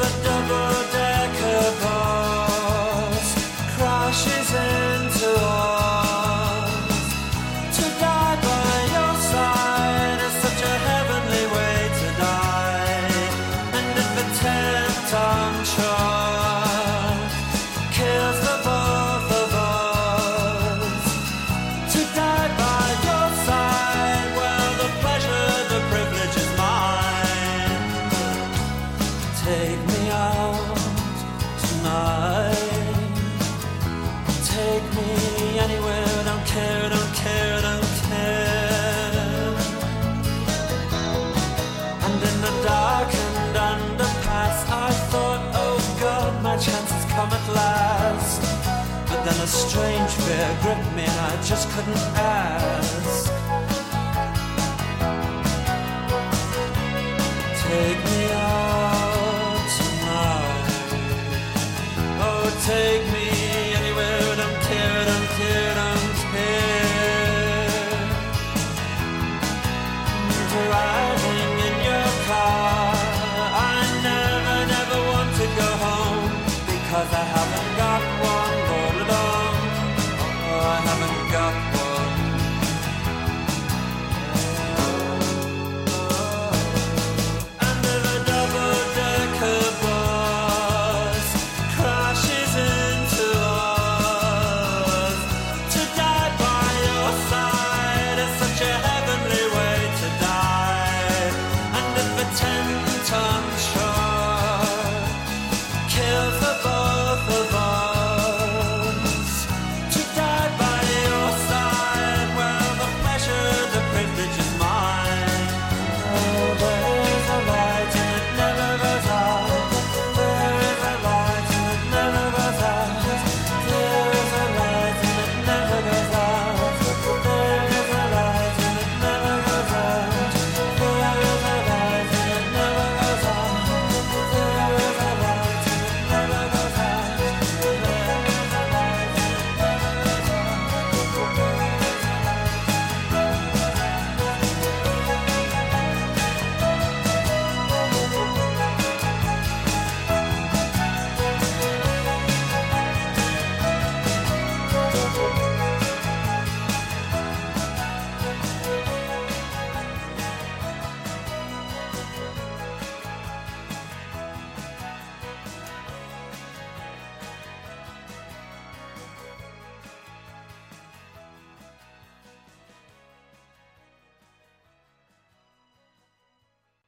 [SPEAKER 6] Abracadabra just couldn't ask.